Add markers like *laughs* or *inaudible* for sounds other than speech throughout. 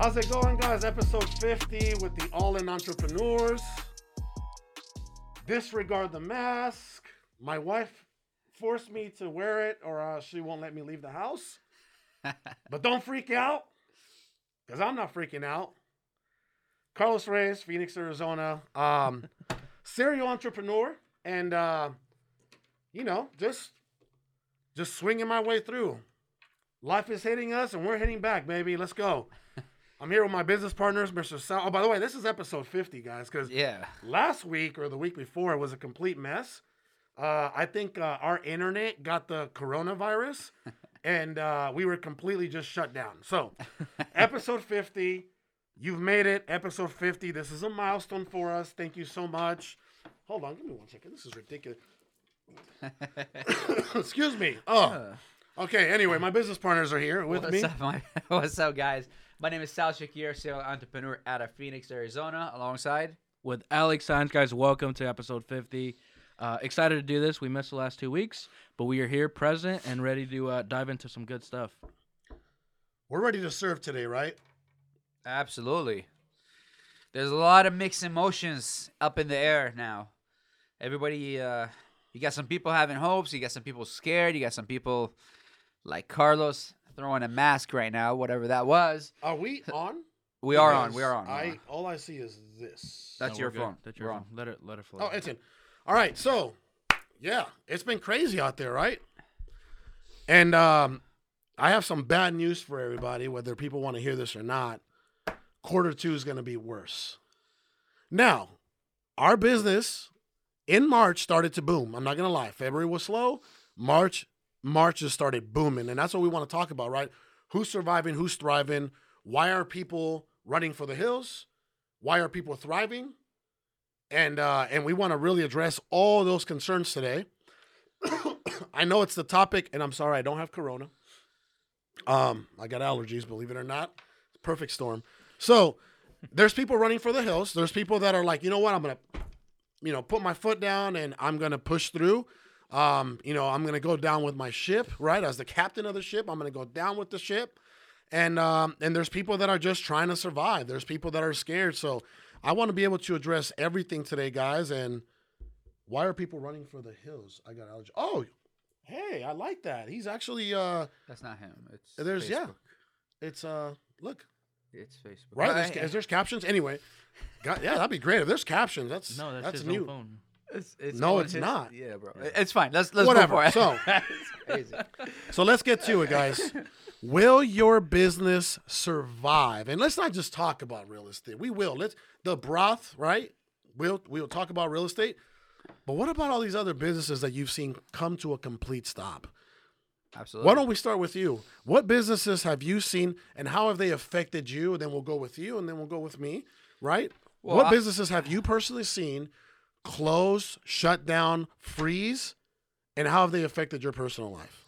How's it going, guys? Episode 50 with the All In Entrepreneurs. Disregard the mask. My wife forced me to wear it, or uh, she won't let me leave the house. *laughs* but don't freak out, because I'm not freaking out. Carlos Reyes, Phoenix, Arizona, um, *laughs* serial entrepreneur, and uh, you know, just just swinging my way through. Life is hitting us, and we're hitting back, baby. Let's go. I'm here with my business partners, Mr. Sal. Oh, by the way, this is episode 50, guys, because Yeah. last week or the week before it was a complete mess. Uh, I think uh, our internet got the coronavirus, *laughs* and uh, we were completely just shut down. So, *laughs* episode 50, you've made it. Episode 50. This is a milestone for us. Thank you so much. Hold on, give me one second. This is ridiculous. *laughs* Excuse me. Oh, okay. Anyway, my business partners are here with What's me. up, my, what's up, guys? My name is Sal Shakir, serial entrepreneur out of Phoenix, Arizona, alongside. with Alex Signs, guys. Welcome to episode 50. Uh, excited to do this. We missed the last two weeks, but we are here, present, and ready to uh, dive into some good stuff. We're ready to serve today, right? Absolutely. There's a lot of mixed emotions up in the air now. Everybody, uh, you got some people having hopes, you got some people scared, you got some people like Carlos throwing a mask right now, whatever that was. Are we *laughs* on? We are on, we are on. I all I see is this. That's No, your we're good. phone. That's your We're phone. on. Let it let it flow. Oh, it's in. All right, so yeah, it's been crazy out there, right? And um, I have some bad news for everybody, whether people want to hear this or not. Quarter two is going to be worse. Now, our business in March started to boom. I'm not going to lie. February was slow. March, March just started booming, and that's what we want to talk about, right? Who's surviving? Who's thriving? Why are people running for the hills? Why are people thriving? and uh, and we want to really address all those concerns today. *coughs* I know it's the topic, and I'm sorry I don't have corona. Um, I got allergies, believe it or not. Perfect storm. So there's people running for the hills. There's people that are like, you know what, I'm gonna, you know, put my foot down and I'm gonna push through. Um, you know, I'm gonna go down with my ship, right? As the captain of the ship, I'm gonna go down with the ship. And um, and there's people that are just trying to survive. There's people that are scared. So I want to be able to address everything today, guys. And why are people running for the hills? I got allergy. Oh, hey, I like that. He's actually uh, That's not him. It's There's- yeah. It's uh, look It's Facebook. right. There's, is there's captions anyway? God, yeah, that'd be great if there's captions. That's No, that's, that's his new. phone. It's, it's No, it's his- not. Yeah, bro. It's fine. Let's let's Whatever. Go for it. So- *laughs* So let's get to it, guys. will your business survive? And let's not just talk about real estate. We will. Let's the broth, right? We'll we'll talk about real estate. But what about all these other businesses that you've seen come to a complete stop? Absolutely. Why don't we start with you? What businesses have you seen and how have they affected you? And then we'll go with you and then we'll go with me, right? Well, what I- businesses have you personally seen close, shut down, freeze, and how have they affected your personal life?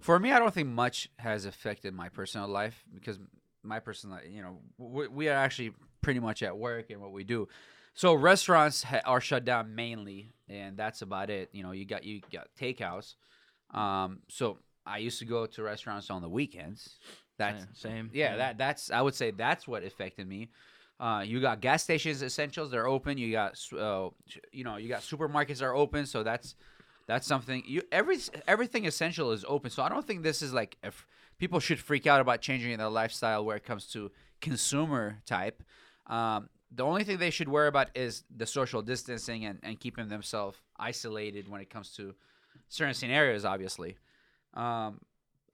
For me, I don't think much has affected my personal life because my personal, you know, we, we are actually pretty much at work and what we do. So restaurants ha- are shut down mainly, and that's about it. You know, you got you got takeouts. Um, so I used to go to restaurants on the weekends. That's Same. same. yeah, that that's I would say that's what affected me. Uh, you got gas stations, essentials they're open. You got uh, you know you got supermarkets are open, so that's that's something. You every everything essential is open. So I don't think this is like if people should freak out about changing their lifestyle where it comes to consumer type. Um, the only thing they should worry about is the social distancing and, and keeping themselves isolated when it comes to certain scenarios. Obviously, um,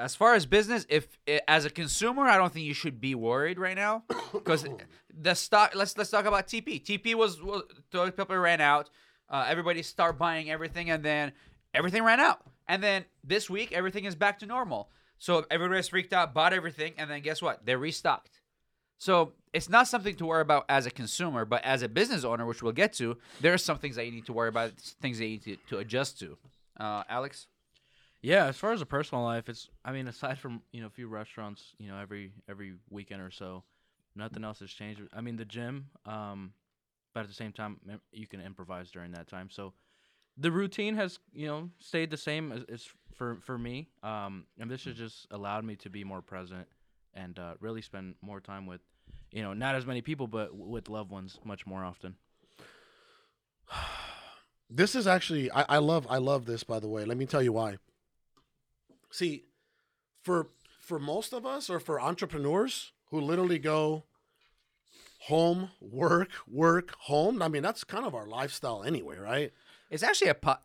as far as business, if as a consumer, I don't think you should be worried right now *coughs* because the stock. Let's let's talk about TP. TP was, was toilet paper ran out. Uh, everybody start buying everything, and then everything ran out. And then this week, everything is back to normal. So everybody's freaked out, bought everything, and then guess what? They're restocked. So it's not something to worry about as a consumer, but as a business owner, which we'll get to, there are some things that you need to worry about, things that you need to, to adjust to. Uh, Alex? Yeah, as far as a personal life, it's I mean, aside from you know a few restaurants, you know every every weekend or so, nothing else has changed. I mean, the gym, um, but at the same time, you can improvise during that time. So the routine has you know stayed the same as, as for for me, um, and this has just allowed me to be more present and uh, really spend more time with you know, not as many people, but w- with loved ones much more often. *sighs* This is actually I, I love I love this by the way. Let me tell you why. See, for for most of us or for entrepreneurs who literally go home, work, work, home. I mean, that's kind of our lifestyle anyway, right? It's actually a po-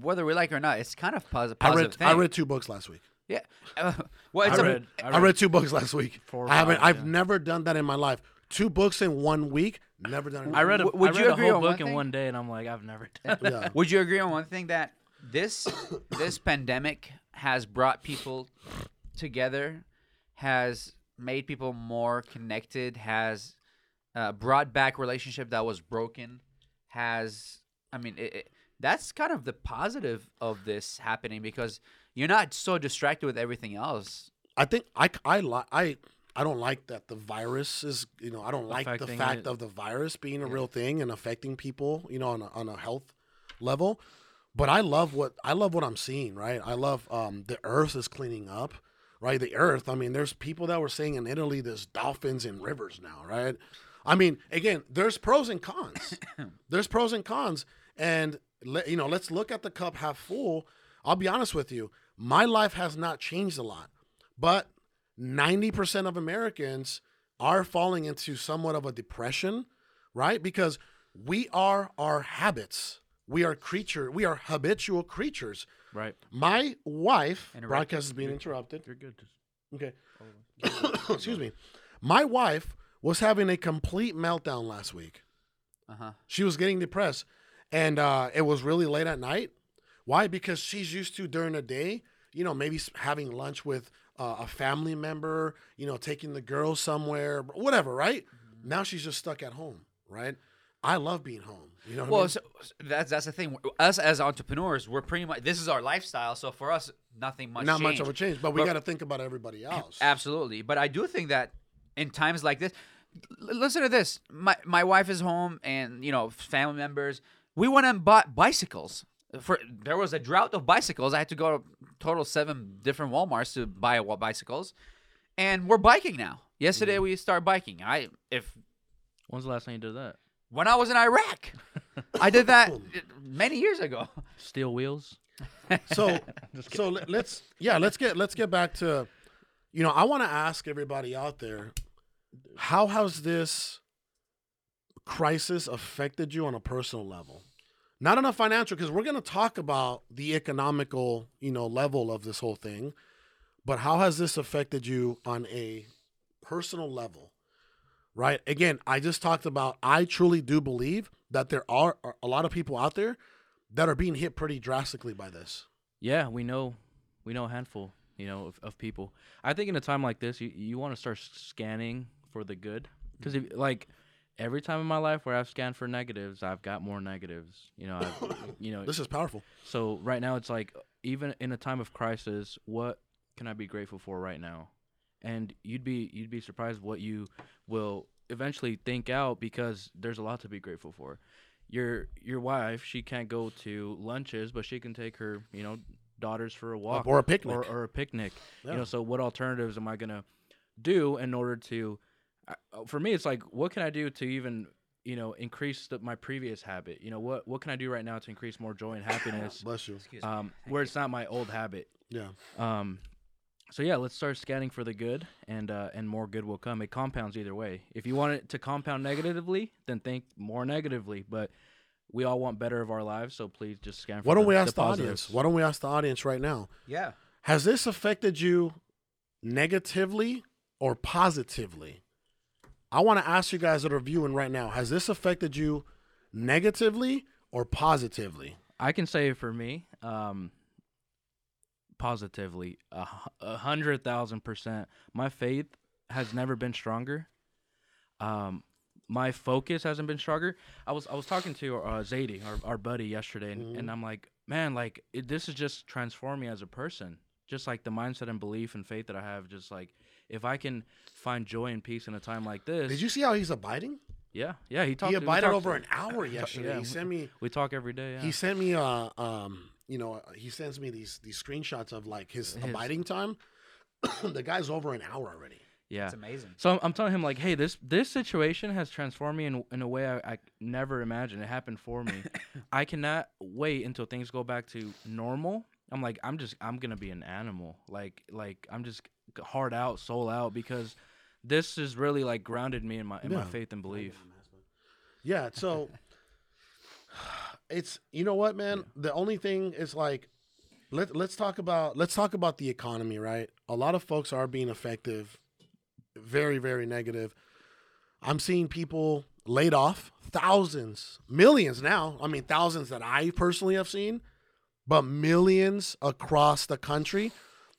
whether we like it or not. It's kind of posi- positive. I read thing. I read two books last week. Yeah. Uh, *laughs* well, it's I a- read, I read two books last week. Four I haven't. five, I've yeah. never done that in my life. Two books in one week. Never done it. I read a, W- would I you read agree a whole on one book in one day, and I'm like, I've never done. *laughs* life. Yeah. Would you agree on one thing that this this *coughs* pandemic has brought people together, has made people more connected, has uh, brought back relationship that was broken, has I mean it, it, that's kind of the positive of this happening because you're not so distracted with everything else. I think I I li- I I don't like that the virus is you know I don't like the fact it. of the virus being a Yeah. real thing and affecting people you know on a, on a health level. But I love what I love what I'm seeing. Right, I love um, the Earth is cleaning up. Right, the Earth. I mean, there's people that were saying in Italy there's dolphins in rivers now. Right. I mean, again, there's pros and cons. *coughs* there's pros and cons, and you know, let's look at the cup half full. I'll be honest with you, my life has not changed a lot, but 90% of Americans are falling into somewhat of a depression, right? Because we are our habits. We are creature. We are habitual creatures. Right. My wife, broadcast is being interrupted. You're good. Okay. *coughs* *coughs* Excuse me. My wife was having a complete meltdown last week. Uh huh. She was getting depressed, and uh, it was really late at night. Why? Because she's used to during the day, you know, maybe having lunch with uh, a family member, you know, taking the girls somewhere, whatever, right? Now she's just stuck at home, right? I love being home. You know what I Well, mean? so, so that's that's the thing. Us as entrepreneurs, we're pretty much this is our lifestyle. So for us, nothing much. Not much changed. of a change, but we got to think about everybody *clears throat* else. Absolutely, but I do think that in times like this, l- listen to this. My my wife is home, and you know, family members. We went and bought bicycles. For there was a drought of bicycles. I had to go to total seven different WalMarts to buy wa- bicycles, and we're biking now. Yesterday Mm-hmm. we started biking. I if When's the last time you did that? When I was in Iraq, *laughs* I did that many years ago. Steel wheels. *laughs* so *laughs* so let- let's yeah let's get let's get back to you know i want to ask everybody out there how has this crisis affected you on a personal level not on a financial because we're going to talk about the economical you know level of this whole thing but how has this affected you on a personal level right again i just talked about i truly do believe that there are a lot of people out there that are being hit pretty drastically by this Yeah, we know, we know a handful, you know, of, of people. I think in a time like this, you you want to start scanning for the good, because if like every time in my life where I've scanned for negatives, I've got more negatives. You know, I've, *coughs* you know. This is powerful. So right now, it's like even in a time of crisis, what can I be grateful for right now? And you'd be you'd be surprised what you will eventually think out because there's a lot to be grateful for. Your your wife, she can't go to lunches, but she can take her you know daughters for a walk Or a picnic. or, or a picnic. Yeah. You know, so what alternatives am I gonna do in order to? Uh, for me, it's like, what can I do to even you know increase the, my previous habit? You know, what what can I do right now to increase more joy and happiness? Bless you. Excuse me. um, where it's not my old habit. Yeah. Um, so yeah, let's start scanning for the good, and uh, and more good will come. It compounds either way. If you want it to compound negatively, then think more negatively. But we all want better of our lives, so please just scan. For Why don't the, we ask the, positives. audience? Why don't we ask the audience right now? yeah. Has this affected you negatively or positively? I want to ask you guys that are viewing right now. Has this affected you negatively or positively? I can say for me, um, positively, a, hundred thousand percent. My faith has never been stronger. Um, my focus hasn't been stronger. I was I was talking to uh, Zadie, our, our buddy, yesterday, and, and I'm like, man, like it, this is just transform me as a person. Just like the mindset and belief and faith that I have. Just like if I can find joy and peace in a time like this. Did you see how he's abiding? Yeah, yeah. He talked. He abided over an hour *clears throat* yesterday. yeah, he sent me We talk every day. Yeah. he sent me uh um you know uh, he sends me these these screenshots of like his, His- abiding time. *coughs* the guy's over an hour already. Yeah. It's amazing. So I'm, I'm telling him like, hey, this this situation has transformed me in in a way I, I never imagined. It happened for me. *laughs* I cannot wait until things go back to normal. I'm like, I'm just, I'm gonna be an animal. Like, like I'm just hard out, soul out, because this has really like grounded me in my in my faith and belief. Yeah, so *laughs* it's you know what, man. The only thing is like, let let's talk about let's talk about the economy, right? A lot of folks are being effective, very very negative. I'm seeing people laid off, thousands, millions now. I mean, thousands that I personally have seen, but millions across the country.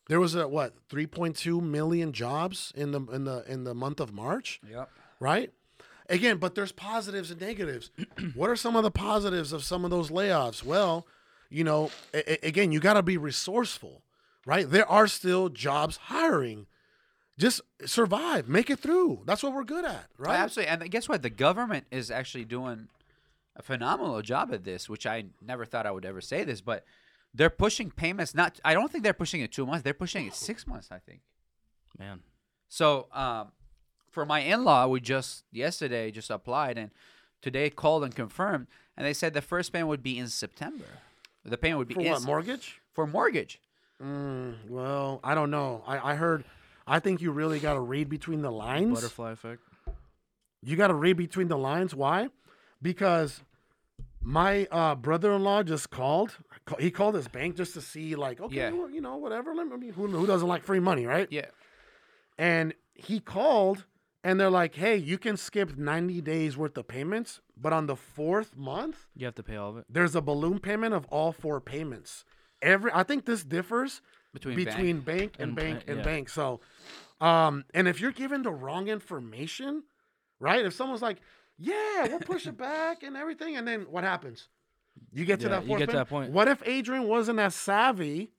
There was a what 3.2 million jobs in the in the in the month of March Yep. right? Again, but there's positives and negatives. *clears throat* what are some of the positives of some of those layoffs? Well, you know, a- a- again, you got to be resourceful, right? There are still jobs hiring. Just survive, make it through. That's what we're good at, right? Absolutely. And guess what? The government is actually doing a phenomenal job at this, which I never thought I would ever say this, but they're pushing payments. Not, I don't think they're pushing it two months. They're pushing it six months. I think. Man, So um, for my in-law, we just yesterday just applied and today called and confirmed, and they said the first payment would be in September. The payment would be For what, mortgage? for mortgage. Mm, well, I don't know. I, I heard, I think you really got to read between the lines. butterfly effect. You got to read between the lines. Why? Because my uh, brother-in-law just called. He called his bank just to see, like, okay, Yeah. well, you know, whatever. Let me, I mean, who, who doesn't like free money, right? Yeah. And he called, and they're like, hey, you can skip 90 days worth of payments, but on the fourth month, You have to pay all of it. there's a balloon payment of all four payments. Every, I think this differs Between, between bank. bank, and And- bank and yeah. bank. So, um, and if you're given the wrong information, right? If someone's like, "Yeah, we'll push it *laughs* back and everything," and then what happens? You get to Yeah, that you fourth get to that point. What if Adrian wasn't as savvy,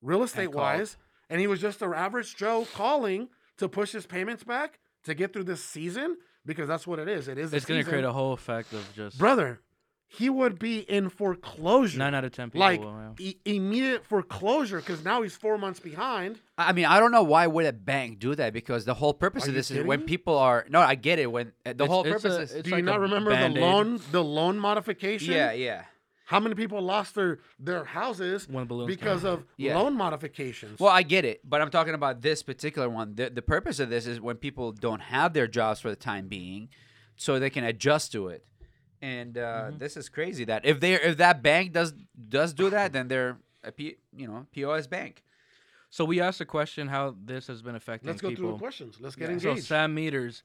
real estate wise, and he was just an average Joe calling to push his payments back to get through this season? Because that's what it is. It is. It's gonna create a whole effect of just brother. He would be in foreclosure. nine out of ten people. like will, yeah. e- immediate foreclosure because now he's four months behind. I mean, I don't know why would a bank do that because the whole purpose Are of you this is kidding when me? people are. No, I get it. When uh, the It's- whole it's purpose a- is. it's Do you like not remember Band-Aid. the loan the loan modification? Yeah, yeah. How many people lost their their houses because came. of Yeah. loan modifications? Well, I get it, but I'm talking about this particular one. The, the purpose of this is when people don't have their jobs for the time being, so they can adjust to it. And uh, Mm-hmm. this is crazy that if they if that bank does does do that, then they're a P, you know POS bank. So we asked a question how this has been affecting Let's go people. through the questions. Let's get Yeah. So. Sam Meters,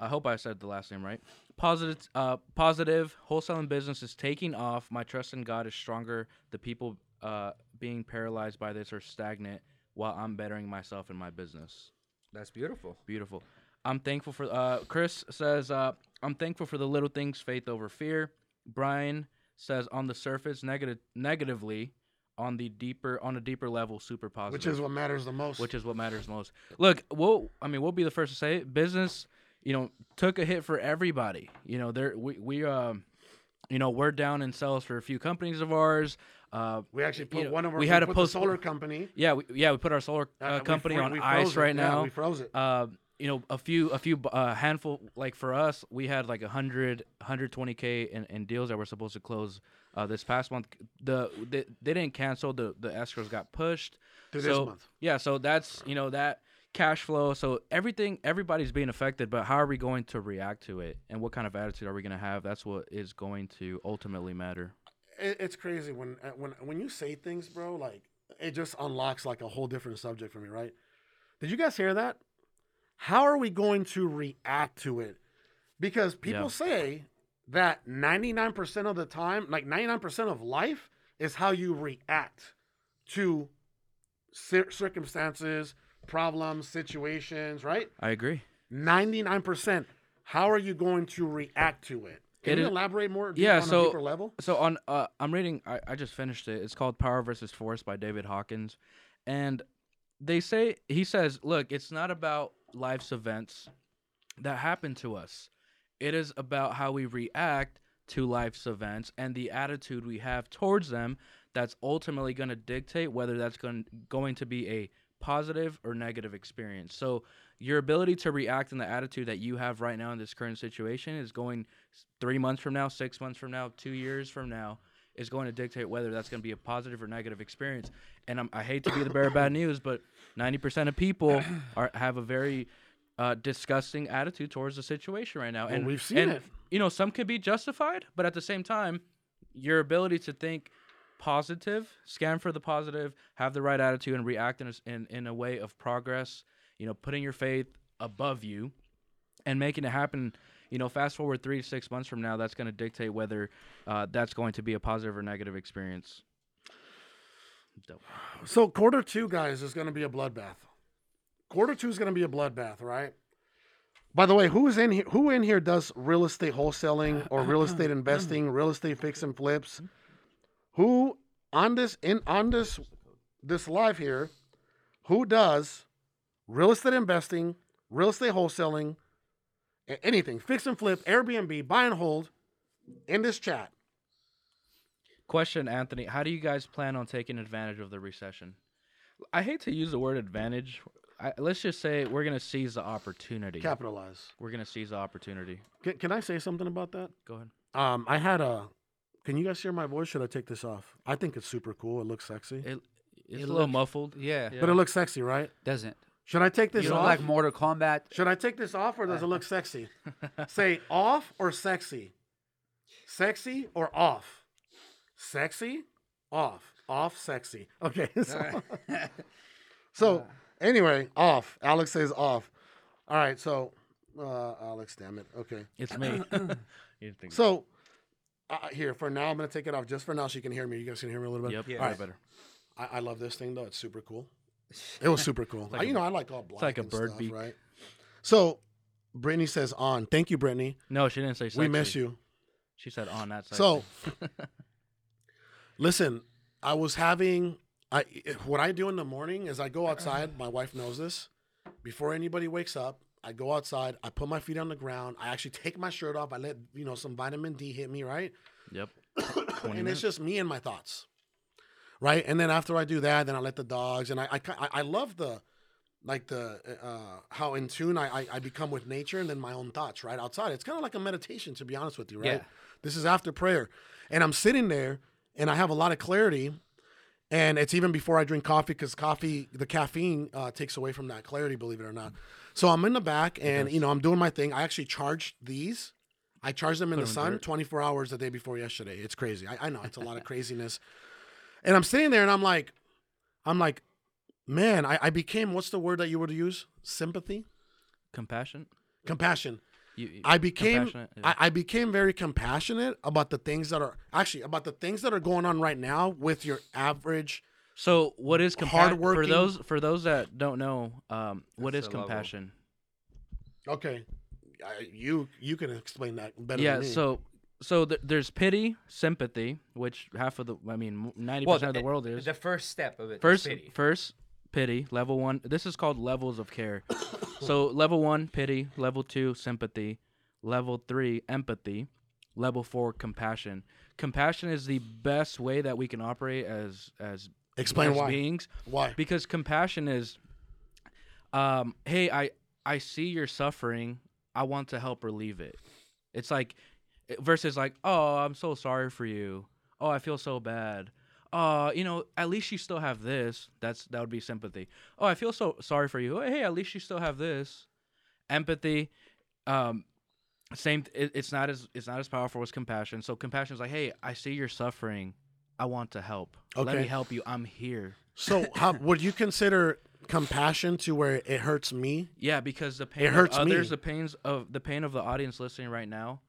I hope I said the last name right. Positive, uh, positive wholesaling business is taking off. My trust in God is stronger. The people uh, being paralyzed by this are stagnant, while I'm bettering myself in my business. That's beautiful. Beautiful. I'm thankful for. Uh, Chris says, uh, "I'm thankful for the little things, faith over fear." Brian says, "On the surface, negative, negatively. On the deeper, on a deeper level, super positive." which is what matters the most. which is what matters the most. Look, we'll I mean we'll be the first to say it. Business, you know, took a hit for everybody. You know, there we we um you know, we're down in sales for a few companies of ours. Uh we actually put you know, one of our we we had a post- solar company yeah, we, yeah, we put our solar uh, uh, company on we ice it. right Yeah, now. we froze it. uh, you know, a few, a few, uh, handful, like for us, we had like a hundred, hundred twenty k in, in deals that were supposed to close uh, this past month. The they, they didn't cancel. The the escrows got pushed. To so, this month. Yeah, so that's you know that cash flow. So everything, everybody's being affected, but how are we going to react to it, and what kind of attitude are we going to have? That's what is going to ultimately matter. it, it's crazy when uh, when when you say things, bro. Like it just unlocks like a whole different subject for me, right? Did you guys hear that? How are we going to react to it? Because people Yeah. say that ninety nine percent of the time, like ninety nine percent of life, is how you react to cir- circumstances, problems, situations, right? I agree. 99%. How are you going to react to it? Can It you is- elaborate more yeah, on so- a deeper level? So on, uh, I'm reading. I, I just finished it. It's called Power versus Force by David Hawkins, and they say he says, look, it's not about life's events that happen to us. It is about how we react to life's events and the attitude we have towards them. That's ultimately going to dictate whether that's going going to be a positive or negative experience. So your ability to react and the attitude that you have right now in this current situation is going three months from now, six months from now, two years from now is going to dictate whether that's going to be a positive or negative experience. And I'm, I hate to be the bearer of bad news, but 90% of people *coughs* are have a very uh, disgusting attitude towards the situation right now. Well, and we've seen and, it. You know, some could be justified, but at the same time, your ability to think positive, scan for the positive, have the right attitude, and react in a, s- in, in a way of progress. You know, putting your faith above you and making it happen. You know, fast forward three to six months from now, that's going to dictate whether uh, that's going to be a positive or negative experience. Dope. So quarter two, guys, is going to be a bloodbath. Quarter two is going to be a bloodbath, right? By the way, who is in here? Who in here does real estate wholesaling or real estate *laughs* investing, real estate fix and flips? Who on this in on this this live here? Who does real estate investing, real estate wholesaling, anything, fix and flip, Airbnb, buy and hold? In this chat, Question, Anthony. How do you guys plan on taking advantage of the recession? I hate to use the word advantage. I, let's just say we're going to seize the opportunity. capitalize. We're going to seize the opportunity. Can, can I say something about that? Go ahead. Um, I had a. Can you guys hear my voice? Should I take this off? I think it's super cool. It looks sexy, It, it's It a little looks- muffled. Yeah, Yeah. but it looks sexy, right? doesn't. Should I take this You look off? like Mortal Kombat. Should I take this off or does it look *laughs* sexy? Say off or sexy. Sexy or off. Sexy, off, off, sexy. Okay. *laughs* So, *laughs* so anyway, off. Alex says off. All right. So, uh, Alex, damn it. Okay. It's me. *coughs* you didn't think So, uh, here for now, I'm gonna take it off just for now, so you can hear me. You guys can hear me a little bit. Yep. Yeah. Yeah. Alright. better. I, I love this thing though. It's super cool. It was super cool. *laughs* like I- you a- know, I like all black. It's like a bird stuff, beak. right? So, Brittany says on. Thank you, Brittany. No, she didn't say sexy. We miss you. She said on that side. So, *laughs* listen, I was having. I what I do in the morning is I go outside. My wife knows this. Before anybody wakes up, I go outside. I put my feet on the ground. I actually take my shirt off. I let you know some vitamin D hit me right. yep. *coughs* and minutes. it's just me and my thoughts, right? And then after I do that, then I let the dogs, and I I, I- love the like the uh, how in tune I, I I become with nature and then my own thoughts right outside. It's kind of like a meditation, to be honest with you, right? Yeah. This is after prayer, and I'm sitting there and I have a lot of clarity. And it's even before I drink coffee because coffee, the caffeine uh, takes away from that clarity, believe it or not. So I'm in the back and, you know, I'm doing my thing. I actually charged these. I charged them in Put the sun dirt. 24 hours the day before yesterday. It's crazy. I, I know it's a lot of *laughs* craziness. And I'm sitting there and I'm like, I'm like, man, I, I became, what's the word that you would use? Sympathy? Compassion. Compassion. You, you- I became yeah. I, I became very compassionate about the things that are actually about the things that are going on right now with your average So what is compassion? For those for those that don't know, um, what That's is the level. compassion? okay I, you you can explain that better Yeah. than me. So so th- there's pity, sympathy, which half of the I mean ninety Well, percent of the world is. The first step of it. First, pity. first pity, level one. This is called levels of care. *coughs* so level one, pity. Level two, sympathy. Level three, empathy. Level four, compassion. Compassion is the best way that we can operate as as explain why beings why because compassion is, um, hey, I I see you're suffering. I want to help relieve it. It's like versus like, oh, I'm so sorry for you. Oh, I feel so bad. Uh, you know, at least you still have this. That's that would be sympathy. Oh, I feel so sorry for you. Hey, at least you still have this. Empathy, um, same. It, it's not as it's not as powerful as compassion. So compassion is like, hey, I see you're suffering. I want to help. Let me help you. I'm here. so how *laughs* would you consider compassion to where it hurts me Yeah, because the pain it hurts of me. others, the pains of the pain of the audience listening right now,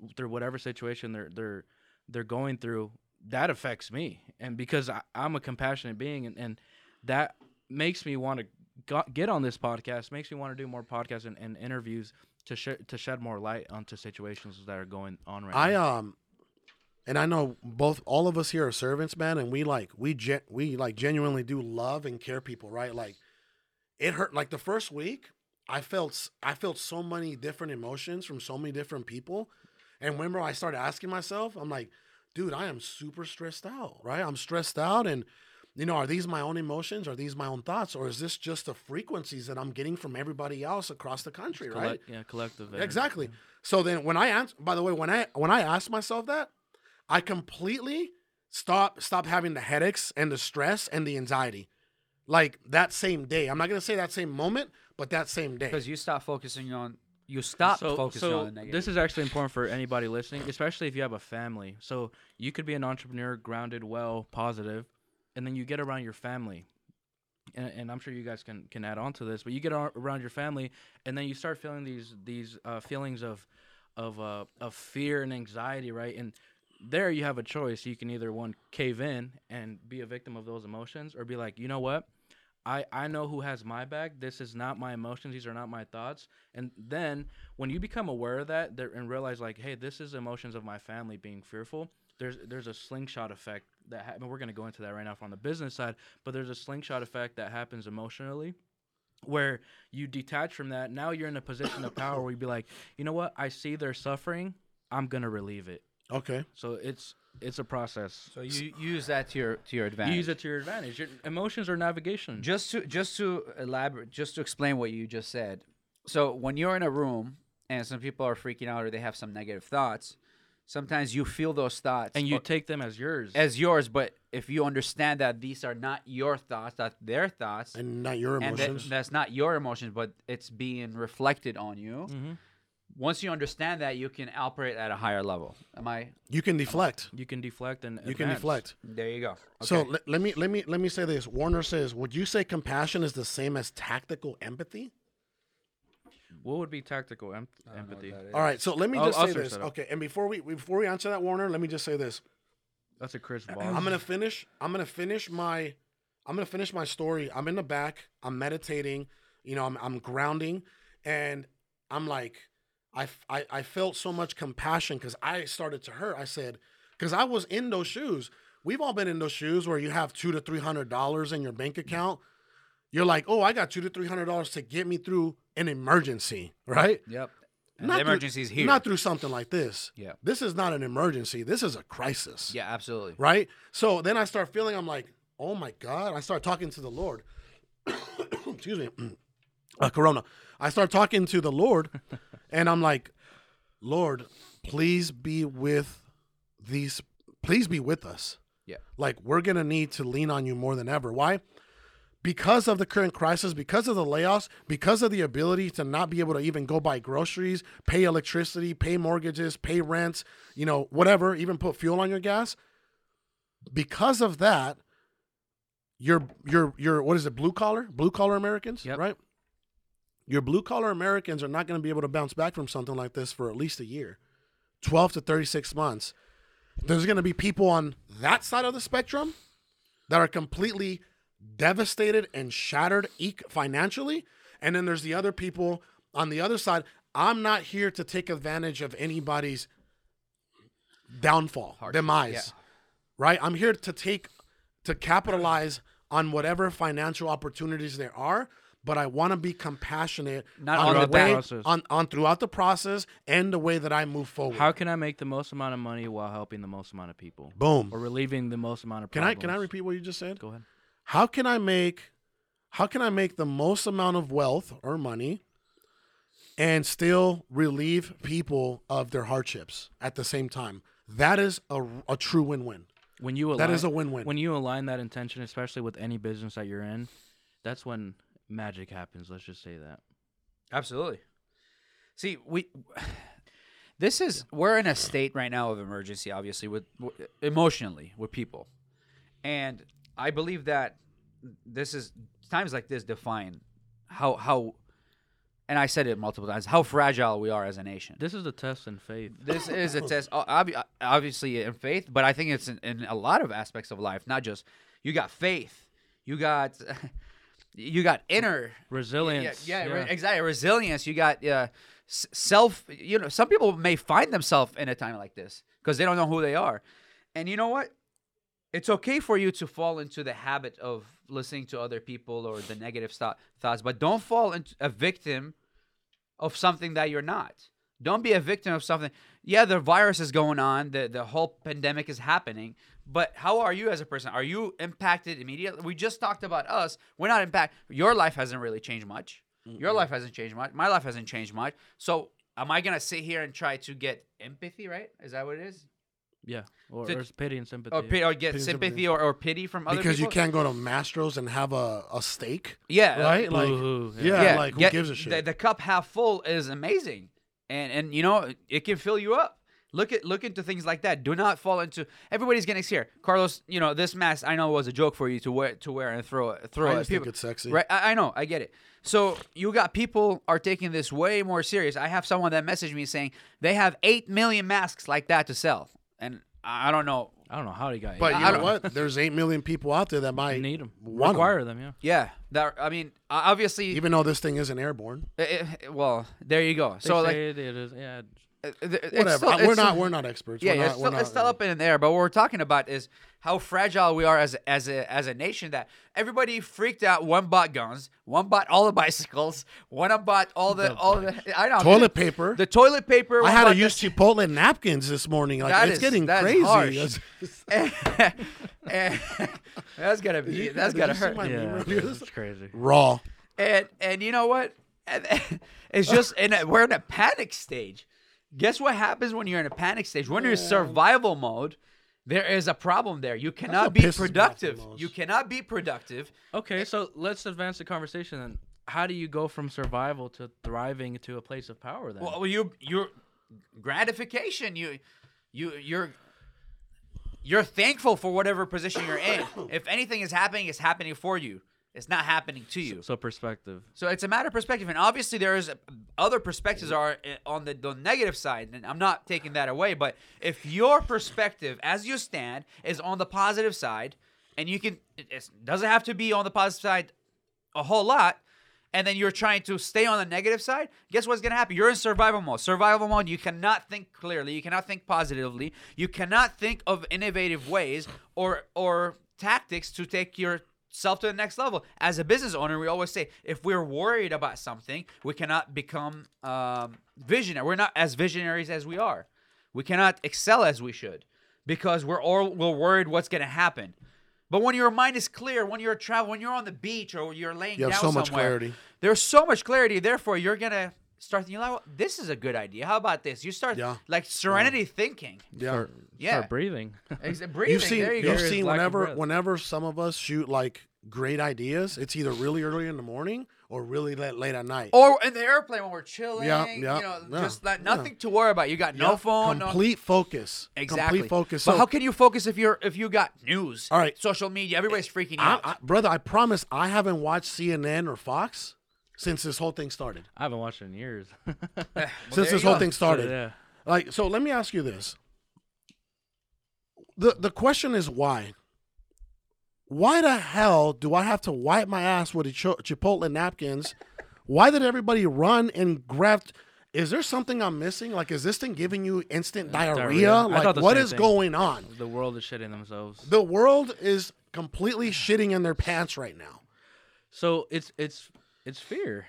th- through whatever situation they're they're they're going through, that affects me, and because I, I'm a compassionate being, and, and that makes me want to go, get on this podcast, makes me want to do more podcasts and, and interviews to sh- to shed more light onto situations that are going on right I now. I um and I know both all of us here are servants, man, and we like we gen- we like genuinely do love and care people, right? Like it hurt like the first week, I felt I felt so many different emotions from so many different people. And remember I started asking myself, I'm like, dude, I am super stressed out, right? I'm stressed out and you know, are these my own emotions? Are these my own thoughts? Or is this just the frequencies that I'm getting from everybody else across the country, right? Yeah, collective. energy. Exactly. So then when I answer, by the way, when I when I asked myself that, I completely stop stop having the headaches and the stress and the anxiety. Like that same day. I'm not gonna say that same moment, but that same day. Because you stop focusing on you stop so, focusing so on the negative. this is actually important for anybody listening, especially if you have a family. So you could be an entrepreneur, grounded, well, positive, and then you get around your family, and, and I'm sure you guys can can add on to this. But you get ar- around your family, and then you start feeling these these uh, feelings of of uh, of fear and anxiety, right? And there you have a choice. You can either one cave in and be a victim of those emotions, or be like, you know what? I, I know who has my back. This is not my emotions. These are not my thoughts. And then when you become aware of that and realize like, hey, this is emotions of my family being fearful. There's there's a slingshot effect that ha- and we're gonna go into that right now from the business side. But there's a slingshot effect that happens emotionally, where you detach from that. Now you're in a position of power where you'd be like, you know what? I see they're suffering. I'm gonna relieve it. Okay. So it's it's a process. so you use that to your to your You advantage. use it to your advantage. Your emotions are navigation. just to just to elaborate just to explain what you just said so when you're in a room and some people are freaking out or they have some negative thoughts sometimes you feel those thoughts and you or- take them as yours. as yours but if you understand that these are not your thoughts that's their thoughts And not your and that, emotions. that's not your emotions but it's being reflected on you Mhm. Once you understand that you can operate at a higher level am i you can deflect. You can deflect and You can deflect. there you go So Okay. let, let me let me let me say this. Warner says, "Would you say compassion is the same as tactical empathy?" What would be tactical em- I don't know what empathy? that is. All right. So let me I'll- just I'll say this. Okay. And before we before we answer that, Warner, let me just say this. That's a Chris *clears throat* Ball. I'm gonna finish. I'm gonna finish my. I'm gonna finish my story. I'm in the back. I'm meditating. You know, I'm I'm grounding, and I'm like, I I, I felt so much compassion because I started to hurt. I said, because I was in those shoes. We've all been in those shoes where you have two to three hundred dollars in your bank mm-hmm. account. You're like, oh, I got two to three hundred dollars to get me through an emergency, right? yep and Not emergency's here Not through something like this. Yeah. This is not an emergency. This is a crisis yeah absolutely right? So then I start feeling, I'm like, oh my God. I start talking to the Lord. *coughs* Excuse me. Uh, corona. I start talking to the Lord, *laughs* and I'm like, Lord, please be with these, please be with us. Yeah. Like, we're going to need to lean on you more than ever. Why? Because of the current crisis, because of the layoffs, because of the ability to not be able to even go buy groceries, pay electricity, pay mortgages, pay rents, you know, whatever, even put fuel on your gas. Because of that, your your your what is it, blue collar? Blue collar Americans, Yep. right? Your blue collar Americans are not going to be able to bounce back from something like this for at least a year. 12 to 36 months. There's going to be people on that side of the spectrum that are completely devastated and shattered financially. And then there's the other people on the other side. I'm not here to take advantage of anybody's downfall, Hardship, demise, yeah. right? I'm here to take, to capitalize on whatever financial opportunities there are. But I want to be compassionate Not on, the way, process. on, on throughout the process and the way that I move forward. How can I make the most amount of money while helping the most amount of people, Boom. or relieving the most amount of Can I can I repeat what you just said? Go ahead. how can I make how can I make the most amount of wealth or money and still relieve people of their hardships at the same time? That is a, a true win-win. When you align, That is a win-win. when you align that intention, especially with any business that you're in, that's when magic happens. Let's just say that. Absolutely. See, we *sighs* this is we're in a state right now of emergency, obviously, with emotionally with people, and I believe that this is times like this define how how, and I said it multiple times, how fragile we are as a nation. This is a test in faith. This is a *laughs* test, obviously in faith, but I think it's in, in a lot of aspects of life. Not just you got faith, you got *laughs* you got inner Resilience. yeah, yeah, re- exactly. Resilience. You got uh, s- self. You know, some people may find themselves in a time like this because they don't know who they are. And you know what? It's okay for you to fall into the habit of listening to other people or the negative sto- thoughts, but don't fall into a victim of something that you're not. Don't be a victim of something. Yeah, the virus is going on. The the whole pandemic is happening, But how are you as a person? Are you impacted immediately? We just talked about us. We're not impacted. Your life hasn't really changed much. Your life hasn't changed much. My life hasn't changed much. So am I gonna sit here and try to get empathy? Right? Is that what it is? Yeah, or, Did- or pity and sympathy. Or, pi- or get Pity and sympathy sympathy. or, or pity from other because you can't go to Mastro's and have a, a steak, Yeah. right? Like, Boo-hoo, yeah, yeah. like who get- gives a shit? The, the cup half full is amazing, and and you know it can fill you up. Look at look into things like that. Do not fall into. Everybody's getting scared. Carlos. You know this mask. I know was a joke for you to wear to wear and throw it throw I at just think people. it's sexy. Right, I, I know, I get it. So you got people are taking this way more serious. I have someone that messaged me saying they have eight million masks like that to sell, and I I don't know. I don't know how he got. But you I know what? There's eight million people out there that might need them. want 'em. Require them. Yeah. Yeah, that I mean, obviously, even though this thing isn't airborne. eh, eh, well, there you go. They So like, say it is. Yeah. Uh, th- it's Whatever. still- we're not. We're not experts. Yeah, we're not, it's, we're still, it's not- still up in the air. But what we're talking about is how fragile we are as a, as a as a nation. That everybody freaked out. One bought guns. One bought all the bicycles. One bought all the The all the. I know Toilet paper. The toilet paper. I had to bought use the- Chipotle napkins this morning. Like That it's is- getting that is crazy. harsh. It's- *laughs* and, *laughs* that's gotta be. That's Did gotta hurt. my meme Yeah. earlier? It's crazy. Raw. And and you know what? And- *laughs* It's just and we're in a panic stage. Guess what happens when you're in a panic stage? When you're in survival mode, there is a problem there. You cannot be pisses me off the productive. You cannot be productive. Okay, so let's advance the conversation then. How do you go from survival to thriving to a place of power then? Well, you you're gratification. You you you're you're thankful for whatever position you're in. *coughs* If anything is happening, it's happening for you. It's not happening to you. so perspective. So it's a matter of perspective, and obviously there is other perspectives are uh, on the, the negative side, and I'm not taking that away. But if your perspective, as you stand, is on the positive side, and you can, it doesn't have to be on the positive side a whole lot, and then you're trying to stay on the negative side, guess what's gonna happen? You're in survival mode. Survival mode, you cannot think clearly, you cannot think positively, you cannot think of innovative ways or or tactics to take yourself to the next level. As a business owner, we always say if we're worried about something, we cannot become um, visionary. We're not as visionaries as we are. We cannot excel as we should because we're all we're worried what's gonna happen. But when your mind is clear, when you're traveling, when you're on the beach or you're laying You have down so much clarity. There's so much clarity. Therefore, you're gonna start thinking, like, this is a good idea. How about this? You start Yeah. like serenity thinking. Yeah. Start, Yeah. start breathing. Ex- *laughs* Breathing. You've seen. there you you've There is seen whenever whenever some of us shoot like great ideas, it's either really early in the morning or really late, late at night. Or in the airplane when we're chilling. Yeah, you yeah, know, yeah, just like yeah. nothing to worry about. You got no Yeah, phone, no Complete focus. exactly Complete focus. But So, how can you focus if you're if you got news? All right. social media, everybody's freaking I, out. I, brother, I promise I haven't watched CNN or Fox since this whole thing started. I haven't watched it in years. *laughs* *laughs* Well, since this whole go. thing started. yeah. Like, so let me ask you this. The the question is why? Why the hell do I have to wipe my ass with a Chi- Chipotle napkins? Why did everybody run and grab? Is there something I'm missing? Like, is this thing giving you instant diarrhea? diarrhea. Like, what is thing. going on? The world is shitting themselves. The world is completely shitting in their pants right now, So it's it's it's fear.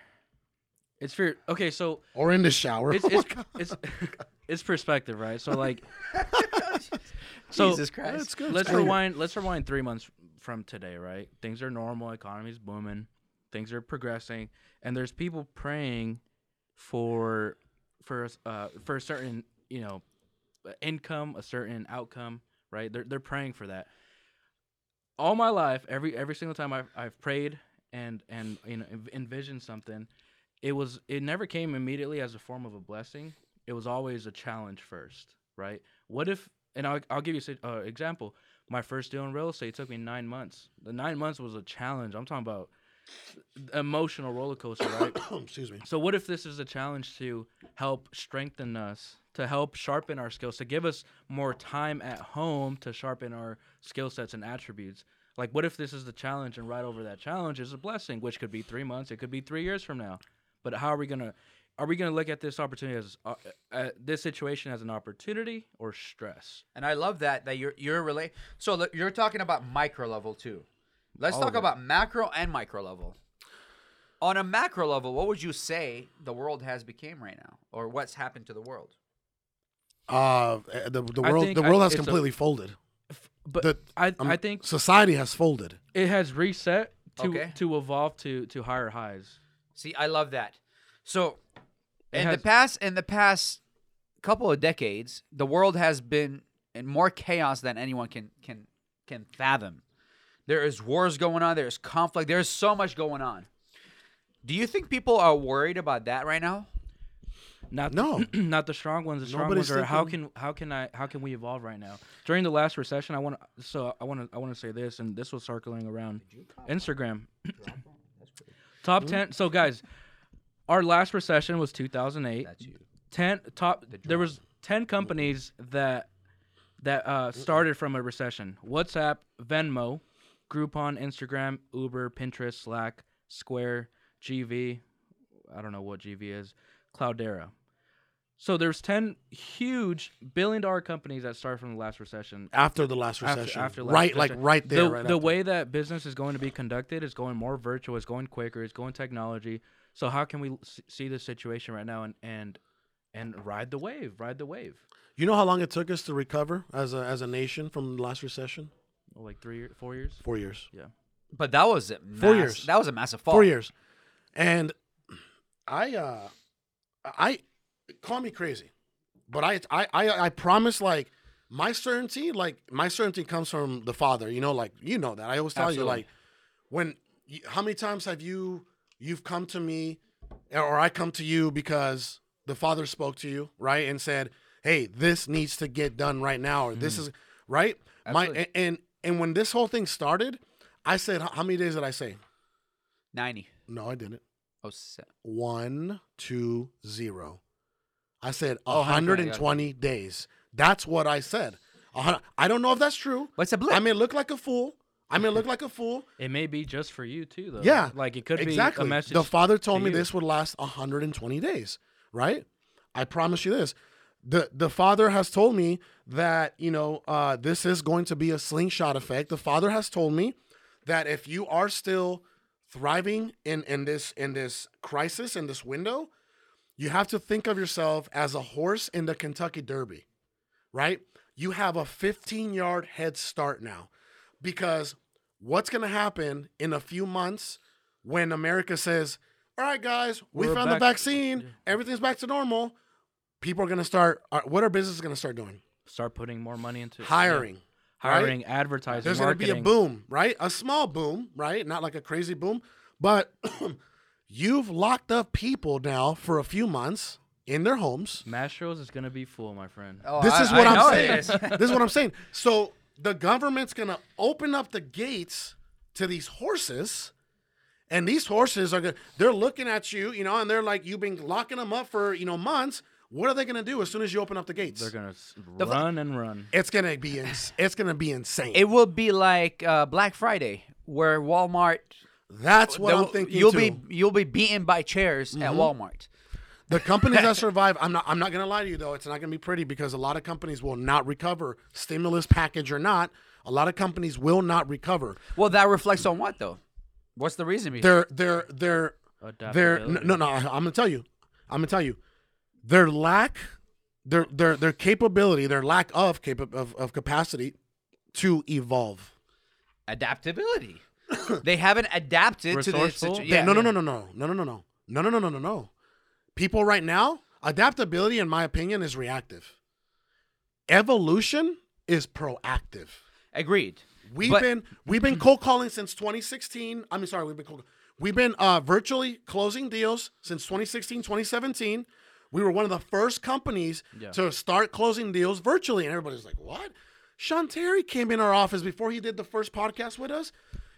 It's fear. Okay, so or in the shower. it's *laughs* Oh it's God. it's, it's perspective, right? So like *laughs* so Jesus Christ. That's good. let's rewind let's rewind 3 months from today, right? Things are normal, economy's booming, things are progressing, and there's people praying for for uh for a certain, you know, income, a certain outcome, right? They're they're praying for that. All my life, every every single time I've I've prayed and and you know env- envisioned something, it was it never came immediately as a form of a blessing. It was always a challenge first, right? What if? And I'll I'll give you an uh, example. My first deal in real estate took me nine months. The nine months was a challenge. I'm talking about emotional roller coaster, right? *coughs* Excuse me. So what if this is a challenge to help strengthen us, to help sharpen our skills, to give us more time at home to sharpen our skill sets and attributes? Like what if this is the challenge and right over that challenge is a blessing, which could be 3 months, it could be 3 years from now. But how are we going to are we going to look at this opportunity as uh, uh, this situation as an opportunity or stress? And I love that that you're you're relate. So look, you're talking about micro level too. Let's All talk about macro and micro level. On a macro level, what would you say the world has became right now, or what's happened to the world? Uh, the the world think the I- world has it's a- completely folded. But the I um, I think society has folded. it has reset to Okay. to evolve to to higher highs. See, I love that. So, It in the past, in the past couple of decades, the world has been in more chaos than anyone can can can fathom. There is wars going on. There's conflict. There's so much going on. Do you think people are worried about that right now? Not No. the, *clears throat* not the strong ones. The strong Nobody's ones are how can how can I how can we evolve right now? During the last recession, I want to so I want to I want to say this, and this was circling around Instagram. top ten. So guys, our last recession was 2008. That's you. Ten top. There was ten companies that that uh, started from a recession. WhatsApp, Venmo, Groupon, Instagram, Uber, Pinterest, Slack, Square, GV. I don't know what GV is. Cloudera. So there's ten huge billion dollar companies that started from the last recession. After the last recession, after last right, like right there, the, right the after. way that business is going to be conducted is going more virtual, it's going quicker, it's going technology. So how can we see the situation right now and and and ride the wave, ride the wave? You know how long it took us to recover as a as a nation from the last recession? Like three, four years. Four years. Yeah. But that was a Four years. That was a massive fall. Four years. And I uh I call me crazy. But I I I, I promise like my certainty, like my certainty comes from the Father. You know, like you know that. I always tell Absolutely. you like when how many times have you you've come to me or I come to you because the Father spoke to you, right? And said, "Hey, this needs to get done right now or this hmm. is right?" My Absolutely. and, and and when this whole thing started, I said how many days did I say? Ninety. No, I didn't. Oh, se- one two zero. I said Oh, 120 days. That's what I said. I don't know if that's true. But it's a blip. I may look like a fool. I may look like a fool. It may be just for you too, though. Yeah, like it could exactly. be a message. the father told to me you. this would last 120 days, right? I promise you this. The the father has told me that, you know, uh, this is going to be a slingshot effect. The father has told me that if you are still thriving in in this in this crisis in this window, you have to think of yourself as a horse in the Kentucky Derby, right? You have a 15 yard head start now because what's going to happen in a few months when America says, all right, guys, we We're found the back- vaccine, everything's back to normal. People are going to start, uh, what are businesses going to start doing? start putting more money into yeah. Hiring. right? hiring, advertising, There's going to be a marketing. boom, right? A small boom, right? Not like a crazy boom, but *clears throat* you've locked up people now for a few months in their homes. Mastros is gonna be full, my friend. Oh, This I- is what I I'm saying. this is what I'm saying. *laughs* So the government's gonna open up the gates to these horses, and these horses are gonna they're looking at you, you know, and they're like, you've been locking them up for you know months. What are they gonna do as soon as you open up the gates? They're gonna The fu- run and run. it's gonna be ins- it's gonna be insane. It will be like uh, Black Friday, where Walmart. That's what the- I'm thinking You'll too. be you'll be beaten by chairs at Walmart. The companies that survive, I'm not. I'm not gonna lie to you though. It's not gonna be pretty because a lot of companies will not recover, stimulus package or not. A lot of companies will not recover. Well, that reflects on what though? What's the reason? behind They're they're they're their no Adaptability. no. no I- I'm gonna tell you. I'm gonna tell you. Their lack, their their their capability, their lack of capa- of, of capacity to evolve. adaptability? they haven't adapted to the Resourceful? situation. Yeah, no, no, no, no, no, no, no, no, no, no, no, no, no, no, no. People right now, adaptability, in my opinion, is reactive. Evolution is proactive. Agreed. We've But- been we've been cold calling since 2016. I mean, sorry, we've been cold, we've been uh, virtually closing deals since 2016, 2017. We were one of the first companies Yeah. to start closing deals virtually, and everybody's like, "What?" Sean Terry came in our office before he did the first podcast with us.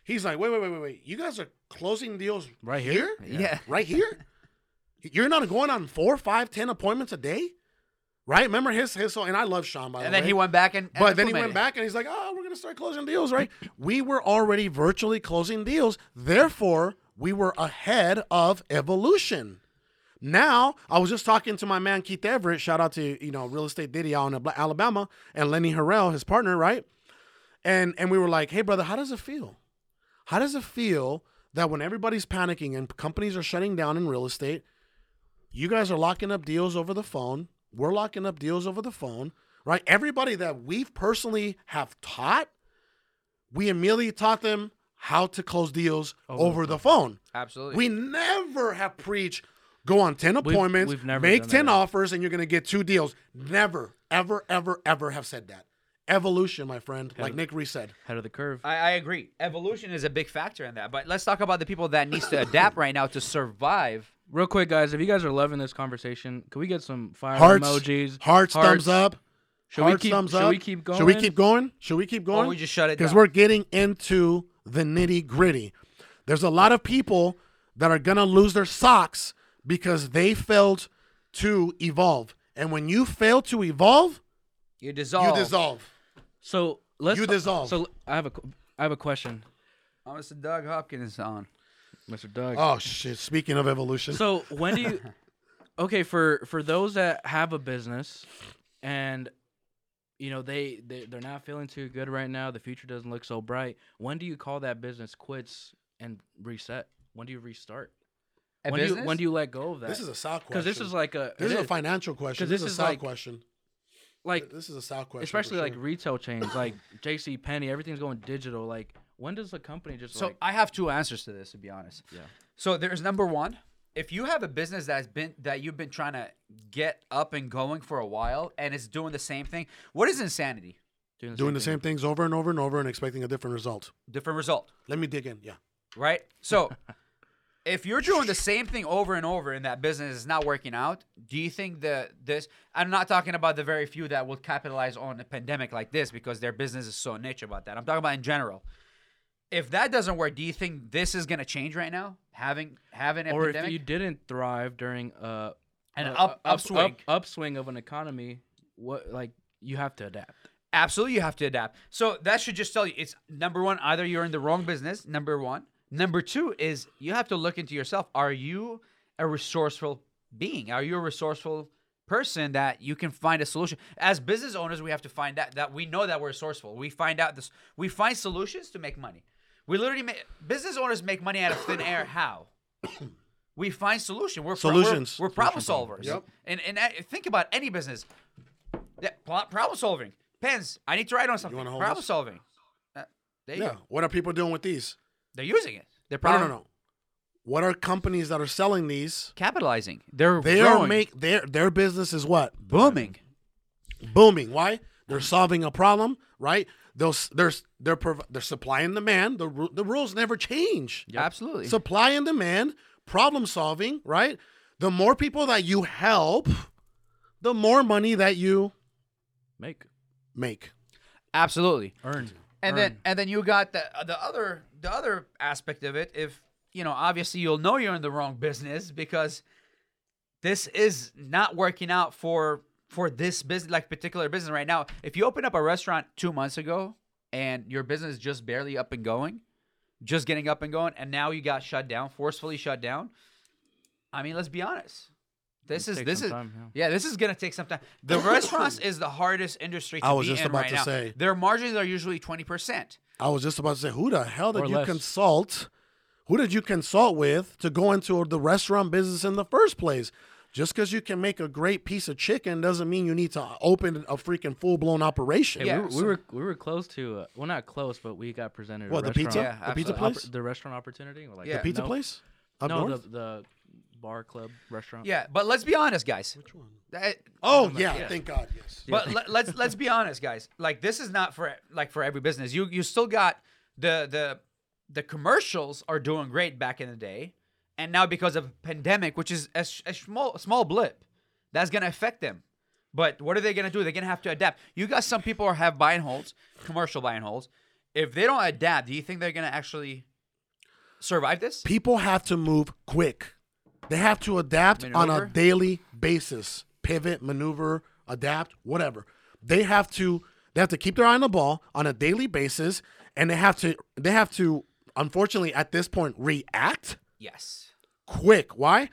He's like, "Wait, wait, wait, wait, wait! You guys are closing deals Right here? Yeah. right here. *laughs* You're not going on four, five, ten appointments a day, right? Remember his his and I love Sean by the way. And then he went back and, and But then he went it. back and he's like, "Oh, we're gonna start closing deals, right?" we were already virtually closing deals, therefore we were ahead of evolution. Now, I was just talking to my man Keith Everett. Shout out to you know Real Estate Diddy out in Alabama and Lenny Harrell, his partner, right? And and we were like, "Hey, brother, how does it feel? How does it feel that when everybody's panicking and companies are shutting down in real estate, you guys are locking up deals over the phone. We're locking up deals over the phone, right? Everybody that we've personally have taught we immediately taught them how to close deals Over over, the the phone. Absolutely. We never have preached go on 10 We've- appointments, we've never make 10 that. offers, and you're going to get two deals. Never, ever, ever, ever have said that. Evolution, my friend, like Nick Reese said. Head of the curve. I, I agree. Evolution is a big factor in that. But let's talk about the people that needs to adapt right now to survive. Real quick, guys, if you guys are loving this conversation, can we get some fire Hearts, emojis? hearts, thumbs up. Should we keep? thumbs should up. we keep going? Should we keep going? Should we keep Or going? we just shut it because we're getting into the nitty gritty. There's a lot of people that are gonna lose their socks because they failed to evolve. And when you fail to evolve, you dissolve. you dissolve. So let's. You dissolve. So I have a. qu- I have a question, Oh, Mr. Doug Hopkins is on. Mr. Doug. Oh shit! Speaking of evolution, So when do you? *laughs* Okay, for for those that have a business, and you know they they they're not feeling too good right now. The future doesn't look so bright. When do you call that business quits and reset? When do you restart? A when do you business? when do you let go of that? this is a South question. because this is like a this it is a is- financial question. 'Cause This, this is is a South like- question. like This is a South question, for especially like sure. retail chains like J.C. Penney. Everything's going digital. Like when does a company just So like I have two answers to this, to be honest. Yeah. So there's number one. If you have a business that's been that you've been trying to get up and going for a while and it's doing the same thing, what is insanity? doing the doing the thing? same things over and over and over and expecting a different result. Different result, Let me dig in. Yeah. right? So *laughs* if you're doing the same thing over and over and that business is not working out, do you think that this? I'm not talking about the very few that will capitalize on a pandemic like this because their business is so niche about that. I'm talking about in general. If that doesn't work, do you think this is going to change right now? Having having a Or pandemic? if you didn't thrive during uh An a- up- a- upswing. up- upswing of an economy, what like you have to adapt. Absolutely, you have to adapt. So that should just tell you it's number one, either you're in the wrong business, number one. Number two is you have to look into yourself. Are you a resourceful being? Are you a resourceful person that you can find a solution? As business owners, we have to find out that we know that we're resourceful. We find out this we find solutions to make money. We literally make business owners make money out of thin air. *coughs* How? We find solution. We're pro- we're- Solutions. We're, problem Solution solvers. Yep. And and uh, think about any business. Yeah, pl- problem solving. Pens. I need to write on something. wanna hold Problem this? solving. Uh, there you Yeah. go. What are people doing with these? They're using it. They're No, no, problem no, no. What are companies that are selling these? capitalizing. They're They growing. are make their their business is what booming. booming. Why? They're solving a problem, right? They'll, they're s- they're prov- they're supply and demand. The ru- the rules never change. Absolutely. Supply and demand, problem solving, right? The more people that you help, the more money that you Make make. Absolutely. earn. And then and then you got the the other the other aspect of it. If you know, obviously you'll know you're in the wrong business because this is not working out for for this business, like particular business right now. If you open up a restaurant two months ago and your business is just barely up and going, just getting up and going, and now you got shut down, forcefully shut down. I mean, let's be honest. This is this is time, yeah, this is gonna take some time. The *coughs* restaurants is the hardest industry to I was be just in about right to now. say. Their margins are usually twenty percent. I was just about to say, who the hell did Or you less. consult? Who did you consult with to go into the restaurant business in the first place? Just because you can make a great piece of chicken doesn't mean you need to open a freaking full blown operation. Hey, Yeah, we, were, so- we were we were close to uh, well not close, but we got presented. What a the pizza? restaurant- Yeah, the pizza place? oppor- the restaurant opportunity. We're like, Yeah. the pizza no, place? Up No, north? the the bar club restaurant. Yeah, but let's be honest, guys. Which one? That- Oh my- yeah, thank God. Yes. But let, let's let's be honest, guys. Like this is not for like for every business. You you still got the the the commercials are doing great back in the day, and now because of pandemic, which is a, a small small blip, that's gonna affect them. But what are they gonna do? They're gonna have to adapt. You got some people who have buy and holds, commercial buy and holds. If they don't adapt, do you think they're gonna actually survive this? People have to move quick. They have to adapt on a daily basis. Pivot, maneuver, adapt, whatever. They have to they have to keep their eye on the ball on a daily basis and they have to they have to unfortunately at this point react Yes. quick. Why?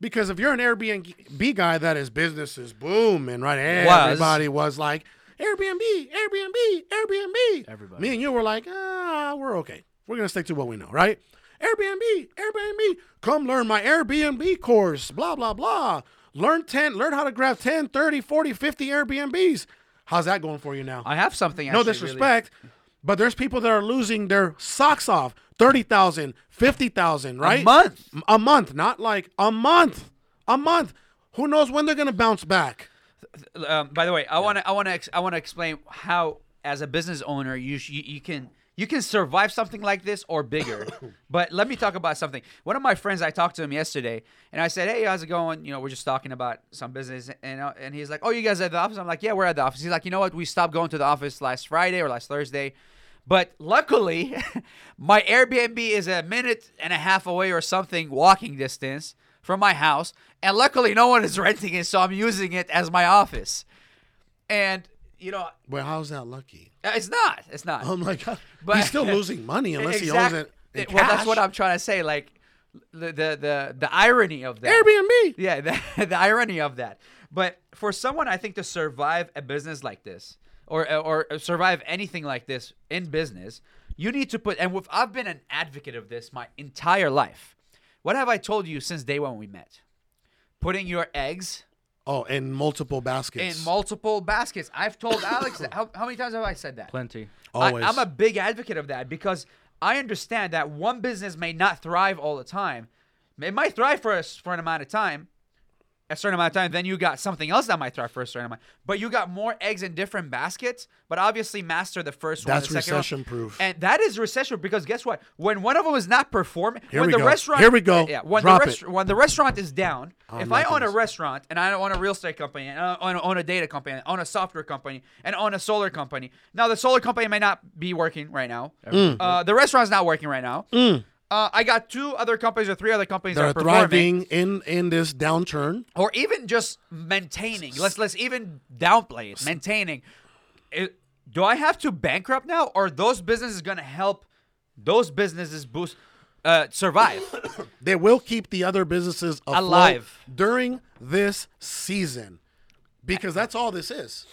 Because if you're an Airbnb guy that is business is booming, right? Everybody was like, Airbnb, Airbnb, Airbnb. Everybody. Me and you were like, ah, we're okay. We're gonna stick to what we know, right? Airbnb, Airbnb. Come learn my Airbnb course, blah, blah, blah. Learn 10, learn how to grab 10, 30, 40, 50 Airbnbs. How's that going for you now? I have something. no actually really- disrespect. But there's people that are losing their socks off. 30,000, 50,000, right? A month. M- A month, not like a month. A month. Who knows when they're going to bounce back? um, by the way, I want to I want to ex- I want to explain how as a business owner you, sh- you you can you can survive something like this or bigger. *coughs* but let me talk about something. One of my friends, I talked to him yesterday, and I said, "Hey, how's it going?" You know, we're just talking about some business, and uh, and he's like, "Oh, you guys at the office?" I'm like, "Yeah, we're at the office." He's like, "You know what? We stopped going to the office last Friday or last Thursday." But luckily, *laughs* my Airbnb is a minute and a half away or something walking distance from my house. And luckily, no one is *laughs* renting it, so I'm using it as my office. And, you know, Well, how's that lucky? uh, it's not. It's not. I'm like, *laughs* But- he's still losing money unless Exact- he owns it. In well, that's what I'm trying to say. Like, the, the, the, the irony of that. Airbnb. Yeah, the, the irony of that. But for someone, I think to survive a business like this, or uh, or uh, survive anything like this in business, you need to put. And with, I've been an advocate of this my entire life. What have I told you since day one we met? Putting your eggs Oh, in multiple baskets. in multiple baskets. I've told Alex that. How, how many times have I said that? Plenty. I, Always. I'm a big advocate of that because I understand that one business may not thrive all the time. It might thrive for a, s- for an amount of time, a certain amount of time. Then you got something else that might thrive for a certain amount. But you got more eggs in different baskets. But obviously, master the first one. That's the one. recession-proof. And that is recession because guess what? When one of them is not performing, Here when we the go. restaurant, Here we go. Yeah, when Drop the it. rest- when the restaurant is down, I'm if I own a restaurant and I own a real estate company and I own, own a data company, and I own a software company, and own a solar company. Now the solar company may not be working right now. Mm. Uh, the restaurant's not working right now. Uh, I got two other companies or three other companies that that are are thriving in in this downturn. or even just maintaining. Let's let's even downplay it. Maintaining. It, do I have to bankrupt now, or are those businesses gonna help those businesses boost uh, survive? *coughs* They will keep the other businesses Alive. during this season, because that's all this is.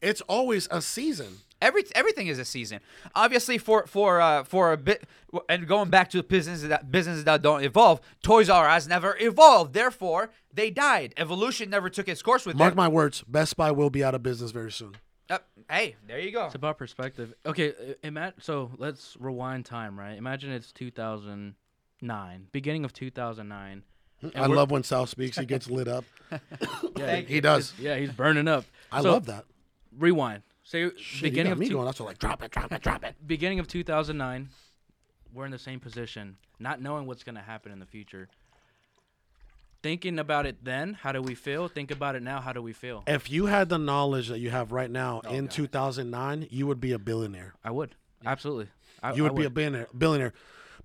It's always a season. Every everything is a season. Obviously, for for uh, for a bit, and going back to businesses that businesses that don't evolve, Toys R Us never evolved. Therefore, they died. Evolution never took its course with Mark them. my words.Best Buy will be out of business very soon. Uh, hey, there you go. It's about perspective. Okay, ima- so let's rewind time, right? Imagine it's 2009, beginning of 2009. I love when Sal speaks. He gets lit up. *laughs* Yeah, *laughs* He does. yeah, he's burning up. I So, love that. Rewind. Say Shit, beginning you got of me two- going. Also, like drop it, drop it, drop it. beginning of 2009, we're in the same position, not knowing what's going to happen in the future. Thinking about it then, how do we feel? Think about it now, how do we feel? If you had the knowledge that you have right now Oh, in God. 2009, you would be a billionaire. I would. Absolutely. I, You I would be a billionaire, billionaire,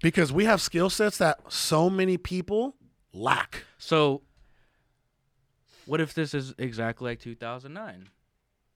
because we have skill sets that so many people lack. So, what if this is exactly like 2009?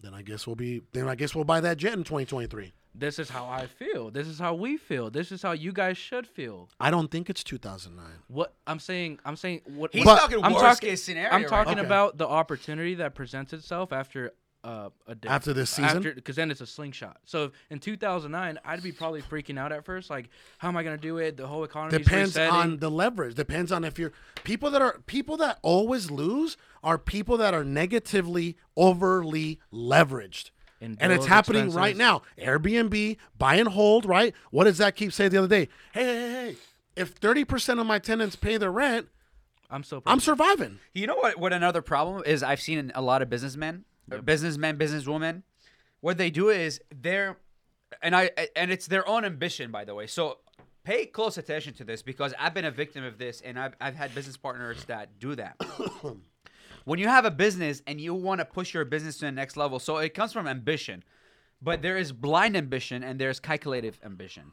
Then I guess we'll be. Then I guess we'll buy that jet in 2023. This is how I feel. This is how we feel. This is how you guys should feel. I don't think it's 2009. What I'm saying, I'm saying what He's But- talking I'm worst talking- case scenario. I'm talking now. Okay. about the opportunity that presents itself after uh, a day. After this season? because then it's a slingshot. So in 2009, I'd be probably freaking out at first, like, how am I gonna do it? The whole economy Depends resetting. on the leverage. Depends on if you're people that are people that always lose are people that are negatively overly leveraged. And And it's bills, happening right now. Airbnb, buy and hold, right? What does that keep saying the other day? Hey, hey, hey, hey. If 30% of my tenants pay their rent, I'm so. I'm surviving. You know what? What another problem is? I've seen a lot of businessmen, or businessmen, businesswomen. What they do is they're, and I and it's their own ambition, by the way. So pay close attention to this because I've been a victim of this, and I've I've had business partners that do that. *coughs* when you have a business and you want to push your business to the next level, so it comes from ambition, but there is blind ambition and there's calculative ambition.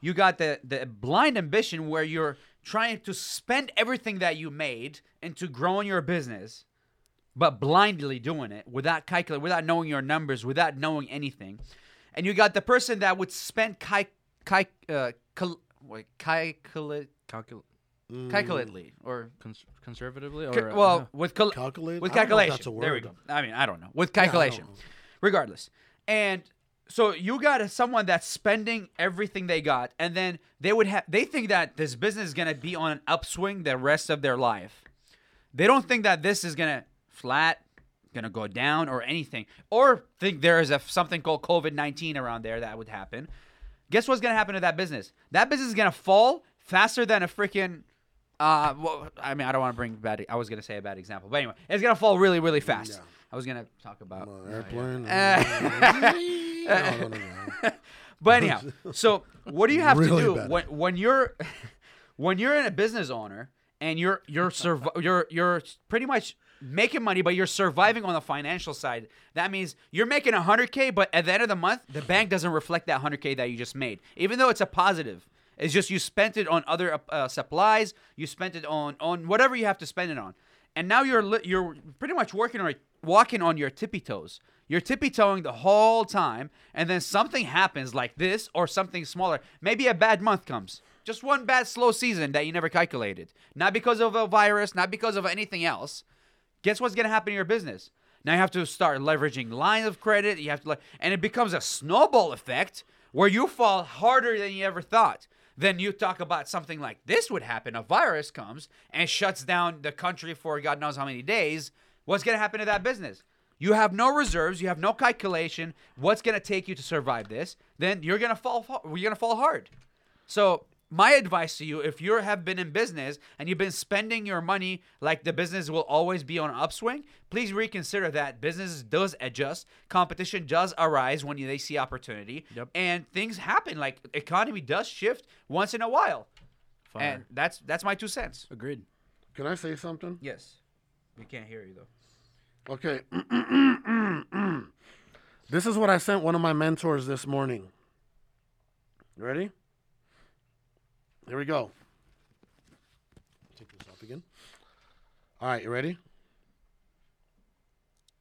You got the the blind ambition where you're trying to spend everything that you made into growing your business, but blindly doing it without calculating, without knowing your numbers, without knowing anything. And you got the person that would spend cal- cal- uh, cal- wait, calculate Calcul- calculately or cons- conservatively, or uh, well, with cal- Calculate? with I don't know if calculation. that's a There we go. I mean, I don't know. With I don't calculation. know. Regardless. And so you got a- someone that's spending everything they got and then they would have they think that this business is going to be on an upswing the rest of their life. They don't think that this is going to flat gonna go down or anything, or think there is a something called COVID nineteen around there that would happen, guess what's gonna happen to that business? That business is gonna fall faster than a freaking. Uh, well, I mean, I don't want to bring bad. I was gonna say a bad example, but anyway, it's gonna fall really, really fast. Yeah. I was gonna talk about. Uh, airplane. Uh. *laughs* But anyhow, so what do you have Really to do bad. when when you're *laughs* when you're in a business owner and you're you're survi- you're you're pretty much making money, but you're surviving on the financial side. That means you're making 100k, but at the end of the month, the bank doesn't reflect that 100k that you just made, even though it's a positive. It's just you spent it on other uh, supplies, you spent it on on whatever you have to spend it on, and now you're li- you're pretty much working or walking on your tippy toes. You're tippy toeing the whole time, and then something happens like this or something smaller. Maybe a bad month comes. Just one bad slow season that you never calculated. Not because of a virus, not because of anything else. Guess what's going to happen in your business? Now you have to start leveraging lines of credit. You have to, and it becomes a snowball effect where you fall harder than you ever thought. Then you talk about something like this would happen. A virus comes and shuts down the country for God knows how many days. What's going to happen to that business? You have no reserves. You have no calculation. What's going to take you to survive this? Then you're going to fall. fa- You're going to fall hard. So my advice to you, if you have been in business and you've been spending your money like the business will always be on upswing, please reconsider that. Business does adjust. Competition does arise when they see opportunity. Yep. And things happen. Like economy does shift once in a while. Fire. And that's that's my two cents. Agreed. Can I say something? Yes. We can't hear you though. Okay. *clears throat* this is what I sent one of my mentors this morning. You ready? Here we go. Take this off again. All right, you ready?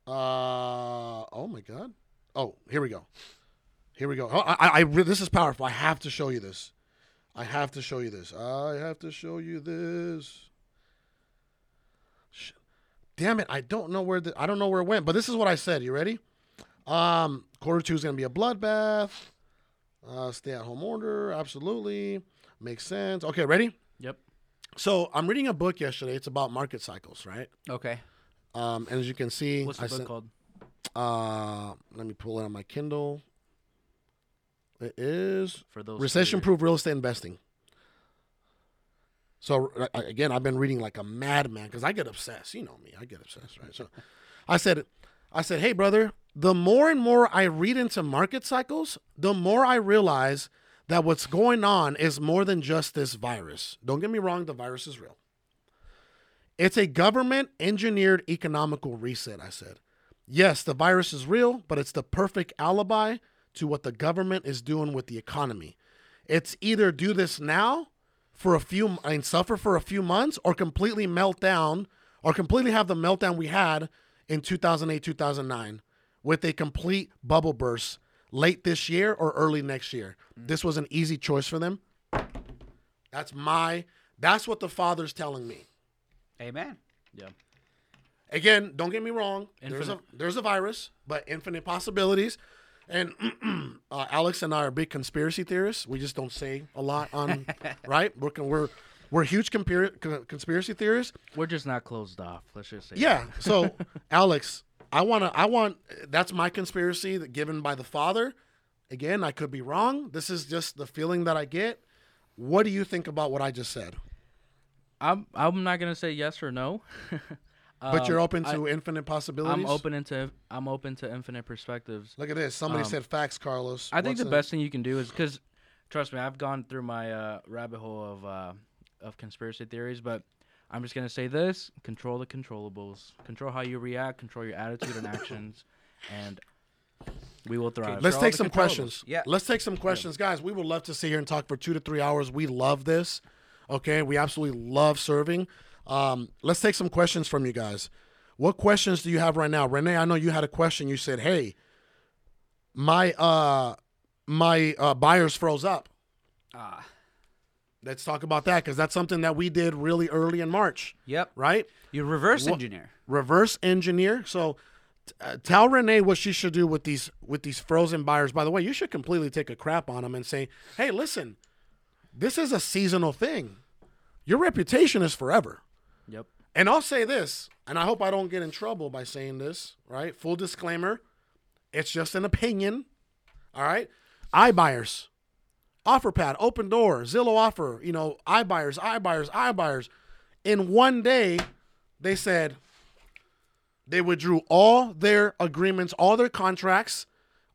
Uh oh my god. Oh, here we go. Here we go. Oh, I, I, I this is powerful. I have to show you this. I have to show you this. I have to show you this. Damn it! I don't know where the I don't know where it went, but this is what I said. You ready? Um, quarter two is gonna be a bloodbath. Uh, stay at home order, absolutely makes sense. Okay, ready? Yep. So I'm reading a book yesterday. It's about market cycles, right? Okay. Um, and as you can see, What's the I book sent- called? Uh, let me pull it on my Kindle. It is For those recession-proof real estate investing. So again, I've been reading like a madman because I get obsessed. You know me, I get obsessed, right? So I said, I said, hey brother, the more and more I read into market cycles, the more I realize that what's going on is more than just this virus. Don't get me wrong, the virus is real. It's a government engineered economical reset, I said. Yes, the virus is real, but it's the perfect alibi to what the government is doing with the economy. It's either do this now for a few and suffer for a few months or completely melt down or completely have the meltdown we had in 2008, 2009 with a complete bubble burst late this year or early next year. This was an easy choice for them. That's my that's what the father's telling me. Amen. Yeah. Again, don't get me wrong. There's a there's a virus, but infinite possibilities. And *clears throat* uh, Alex and I are big conspiracy theorists. We just don't say a lot on *laughs* right. We're we're we're huge compir- conspiracy theorists. We're just not closed off. Let's just say. Yeah. So *laughs* Alex, I want to. I want. That's my conspiracy that given by the father. Again, I could be wrong. This is just the feeling that I get. What do you think about what I just said? I'm I'm not gonna say yes or no. *laughs* But you're Um, open I- to infinite possibilities. I'm open into I'm open to infinite perspectives. Look at this. Somebody Um, said facts, Carlos. I think What's the in- best thing you can do is because, trust me, I've gone through my uh, rabbit hole of uh, of conspiracy theories, but I'm just gonna say this: control the controllables, control how you react, control your attitude and actions, and we will thrive. Let's take some questions. Yeah. Let's take some questions, guys. We would love to sit here and talk for two to three hours. We love this. Okay, we absolutely love serving. Um, let's take some questions from you guys. What questions do you have right now, Renee? I know you had a question. You said, "Hey, my uh, my uh, buyers froze up." Ah. Let's talk about that because that's something that we did really early in March, Yep. right? You reverse engineer. reverse engineer. So uh, tell Renee what she should do with these with these frozen buyers. By the way, you should completely take a crap on them and say, "Hey, listen, this is a seasonal thing. Your reputation is forever. Yep. And I'll say this, and I hope I don't get in trouble by saying this, right? Full disclaimer, it's just an opinion. All right. iBuyers, OfferPad, Opendoor, Zillow Offer, you know, iBuyers, iBuyers, iBuyers. In one day, they said they withdrew all their agreements, all their contracts,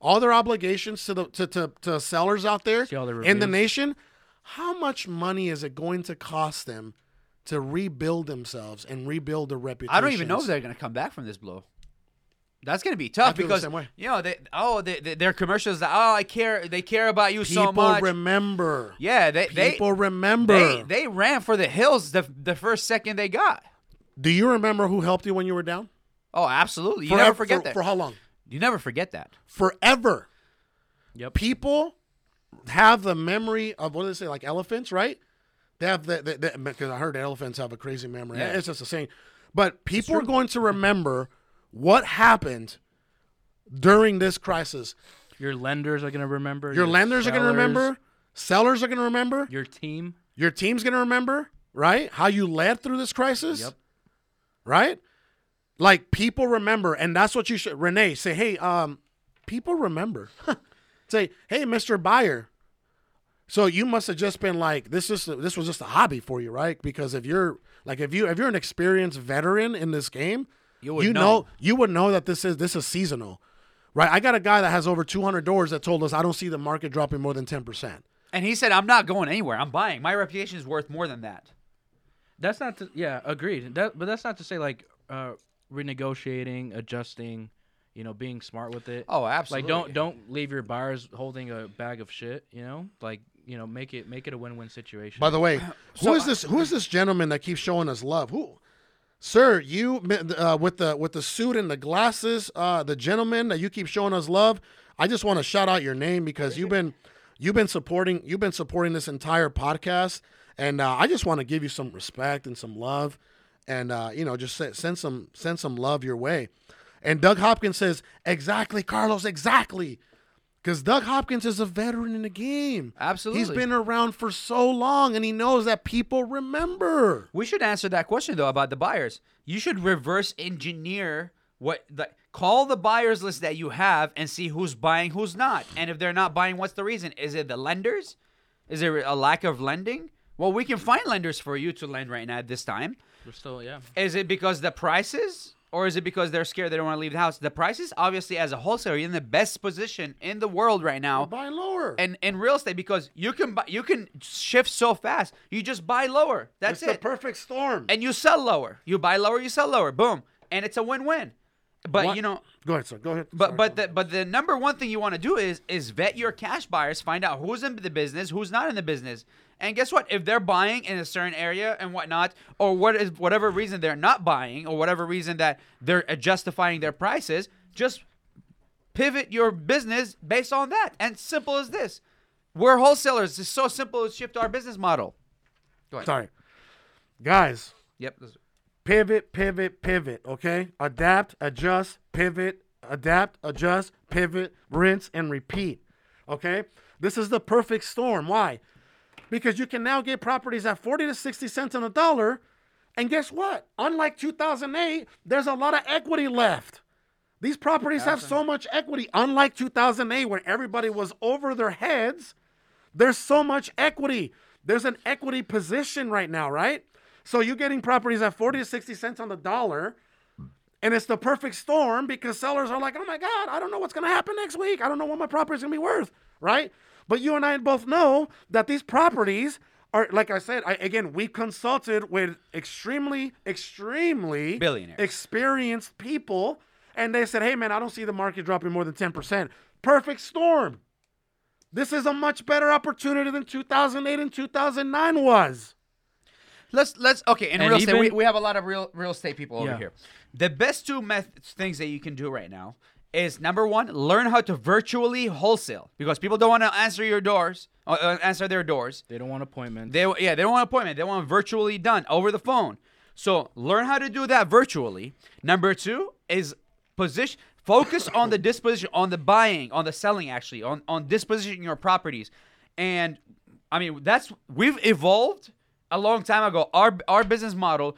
all their obligations to the to, to, to sellers out there the in the nation. How much money is it going to cost them to rebuild themselves and rebuild their reputation? I don't even know if they're gonna come back from this blow. That's gonna be tough because you know they oh they, they, their commercials that oh I care they care about you people so much. People remember. yeah, they People they, remember. they they ran for the hills the the first second they got. Do you remember who helped you when you were down? Oh, absolutely. You Forever- never forget for, that. For how long? you never forget that. Forever. Yep. People have the memory of what do they say, like elephants, right? They have the because I heard elephants have a crazy memory. Yeah. It's just a saying. But people are going to remember what happened during this crisis. Your lenders are gonna remember. Your lenders are going to remember. Sellers are going to remember. Your team. Your team's going to remember, right? How you led through this crisis. Yep. Right? Like people remember, and that's what you should Renee say, hey, um, people remember. *laughs* say, hey, Mr. Buyer. So you must have just been like, this is this was just a hobby for you, right? Because if you're like if you if you're an experienced veteran in this game, You would you know. know you would know that this is this is seasonal. Right? I got a guy that has over 200 doors that told us I don't see the market dropping more than 10%. And he said, "I'm not going anywhere. I'm buying. My reputation is worth more than that." That's not to yeah, agreed. That but that's not to say like uh renegotiating, adjusting, you know, being smart with it. Oh, absolutely. Like don't don't leave your buyers holding a bag of shit, you know? Like, you know, make it make it a win-win situation. By the way, *coughs* who is this? Who is this gentleman that keeps showing us love? Who, sir? You uh, with the with the suit and the glasses, uh, the gentleman that you keep showing us love. I just want to shout out your name because you've been you've been supporting you've been supporting this entire podcast, and uh, I just want to give you some respect and some love, and uh, you know just send, send some send some love your way. And Doug Hopkins says exactly, Carlos, exactly. Because Doug Hopkins is a veteran in the game. Absolutely. He's been around for so long and he knows that people remember. We should answer that question though about the buyers. You should reverse engineer what the call the buyers list that you have and see who's buying, who's not. And if they're not buying, what's the reason? Is it the lenders? Is there a lack of lending? Well, we can find lenders for you to lend right now at this time. We're still yeah. Is it because the prices? Or is it because they're scared they don't want to leave the house? The prices, obviously, as a wholesaler, you're in the best position in the world right now. Buy lower. and in real estate because you can buy, you can shift so fast. You just buy lower. That's it's the it. perfect storm. and you sell lower. You buy lower, you sell lower. Boom. And it's a win-win. But What- you know, Go ahead, sir. Go ahead. but Sorry. but the but the number one thing you want to do is is vet your cash buyers, find out who's in the business, who's not in the business. And guess what? If they're buying in a certain area and whatnot, or what is whatever reason they're not buying, or whatever reason that they're uh, justifying their prices, just pivot your business based on that. And simple as this. We're wholesalers. It's so simple to shift our business model. Go ahead. sorry. Guys, Yep. pivot, pivot, pivot, okay? Adapt, adjust, pivot, adapt, adjust, pivot, rinse, and repeat. Okay? This is the perfect storm. Why? Because you can now get properties at 40 to 60 cents on the dollar. And guess what? Unlike 2008, there's a lot of equity left. These properties have so much equity. Unlike 2008, when everybody was over their heads, there's so much equity. There's an equity position right now, right? So you're getting properties at 40 to 60 cents on the dollar. And it's the perfect storm because sellers are like, oh my God, I don't know what's going to happen next week. I don't know what my property's going to be worth, right? But you and I both know that these properties are, like I said, I, again, we consulted with extremely, extremely Billionaires. experienced people. And they said, hey, man, I don't see the market dropping more than 10%. Perfect storm. This is a much better opportunity than 2008 and 2009 was. Let's let's okay. In And real estate, we, even- we have a lot of real real estate people over Yeah. here. The best two methods things that you can do right now is number one, learn how to virtually wholesale because people don't want to answer your doors, uh, uh, answer their doors. They don't want appointments. They yeah, they don't want appointment. They want virtually done over the phone. So learn how to do that virtually. Number two is position focus on the disposition, on the buying, on the selling actually, on on dispositioning your properties. And I mean that's we've evolved a long time ago. Our our business model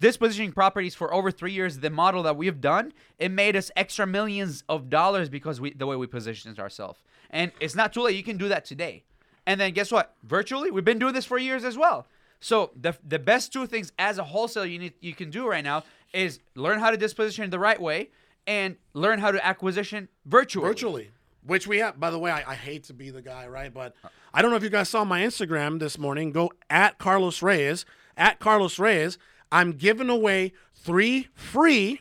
dispositioning properties for over three years, the model that we've done, it made us extra millions of dollars because we the way we positioned ourselves. And it's not too late. You can do that today. And then guess what? Virtually, we've been doing this for years as well. So the the best two things as a wholesaler you need you can do right now is learn how to disposition the right way and learn how to acquisition virtually. virtually. Which we have, by the way, I, I hate to be the guy, right? But I don't know if you guys saw my Instagram this morning. Go at Carlos Reyes, at Carlos Reyes. I'm giving away three free,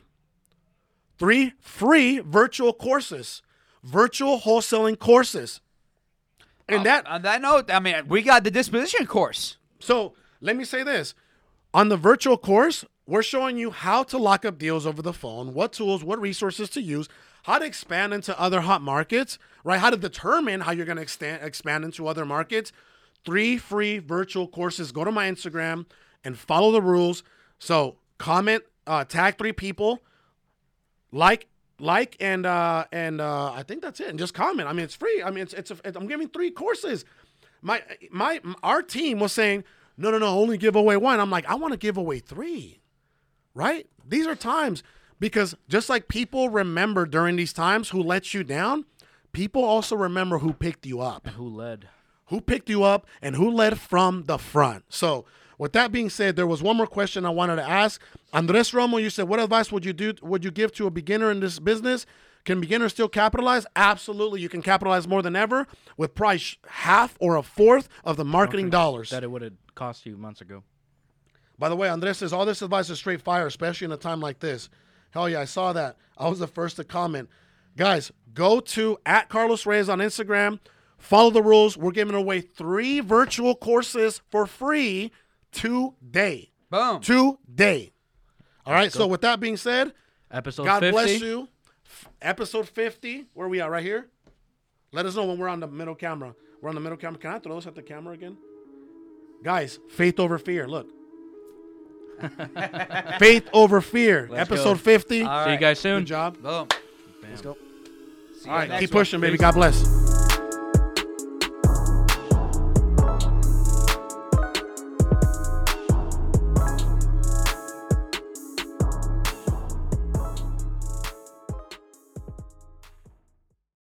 three free virtual courses, virtual wholesaling courses. And uh, that On that note, I mean, we got the disposition course. So let me say this. On the virtual course, we're showing you how to lock up deals over the phone, what tools, what resources to use, how to expand into other hot markets, right? How to determine how you're going to expand, expand into other markets. Three free virtual courses. Go to my Instagram and follow the rules. So comment, uh, tag three people, like like and uh and uh i think that's it. And just comment. I mean it's free. I mean it's it's a, i'm giving three courses. My my our team was saying no no no only give away one. I'm like i want to give away three. Right? These are times because just like people remember during these times who let you down people also remember who picked you up. Who led? who picked you up and who led from the front. So, with that being said, there was one more question I wanted to ask. Andres Romo, you said, what advice would you do would you give to a beginner in this business? Can beginners still capitalize? Absolutely. You can capitalize more than ever with price half or a fourth of the marketing dollars. That it would have cost you months ago. By the way, Andres says all this advice is straight fire, especially in a time like this. Hell yeah, I saw that. I was the first to comment. Guys, go to at Carlos Reyes on Instagram. Follow the rules. We're giving away three virtual courses for free today. Boom. Today. All right. So with that being said, Episode God 50. bless you. F- Episode 50. Where we at? Right here? Let us know when we're on the middle camera. We're on the middle camera. Can I throw this at the camera again? Guys, faith over fear. Look. *laughs* faith over fear. Let's Episode go. 50. All See you guys soon. Good job. Boom. Let's go. See All right. next Keep one. pushing, baby. God bless.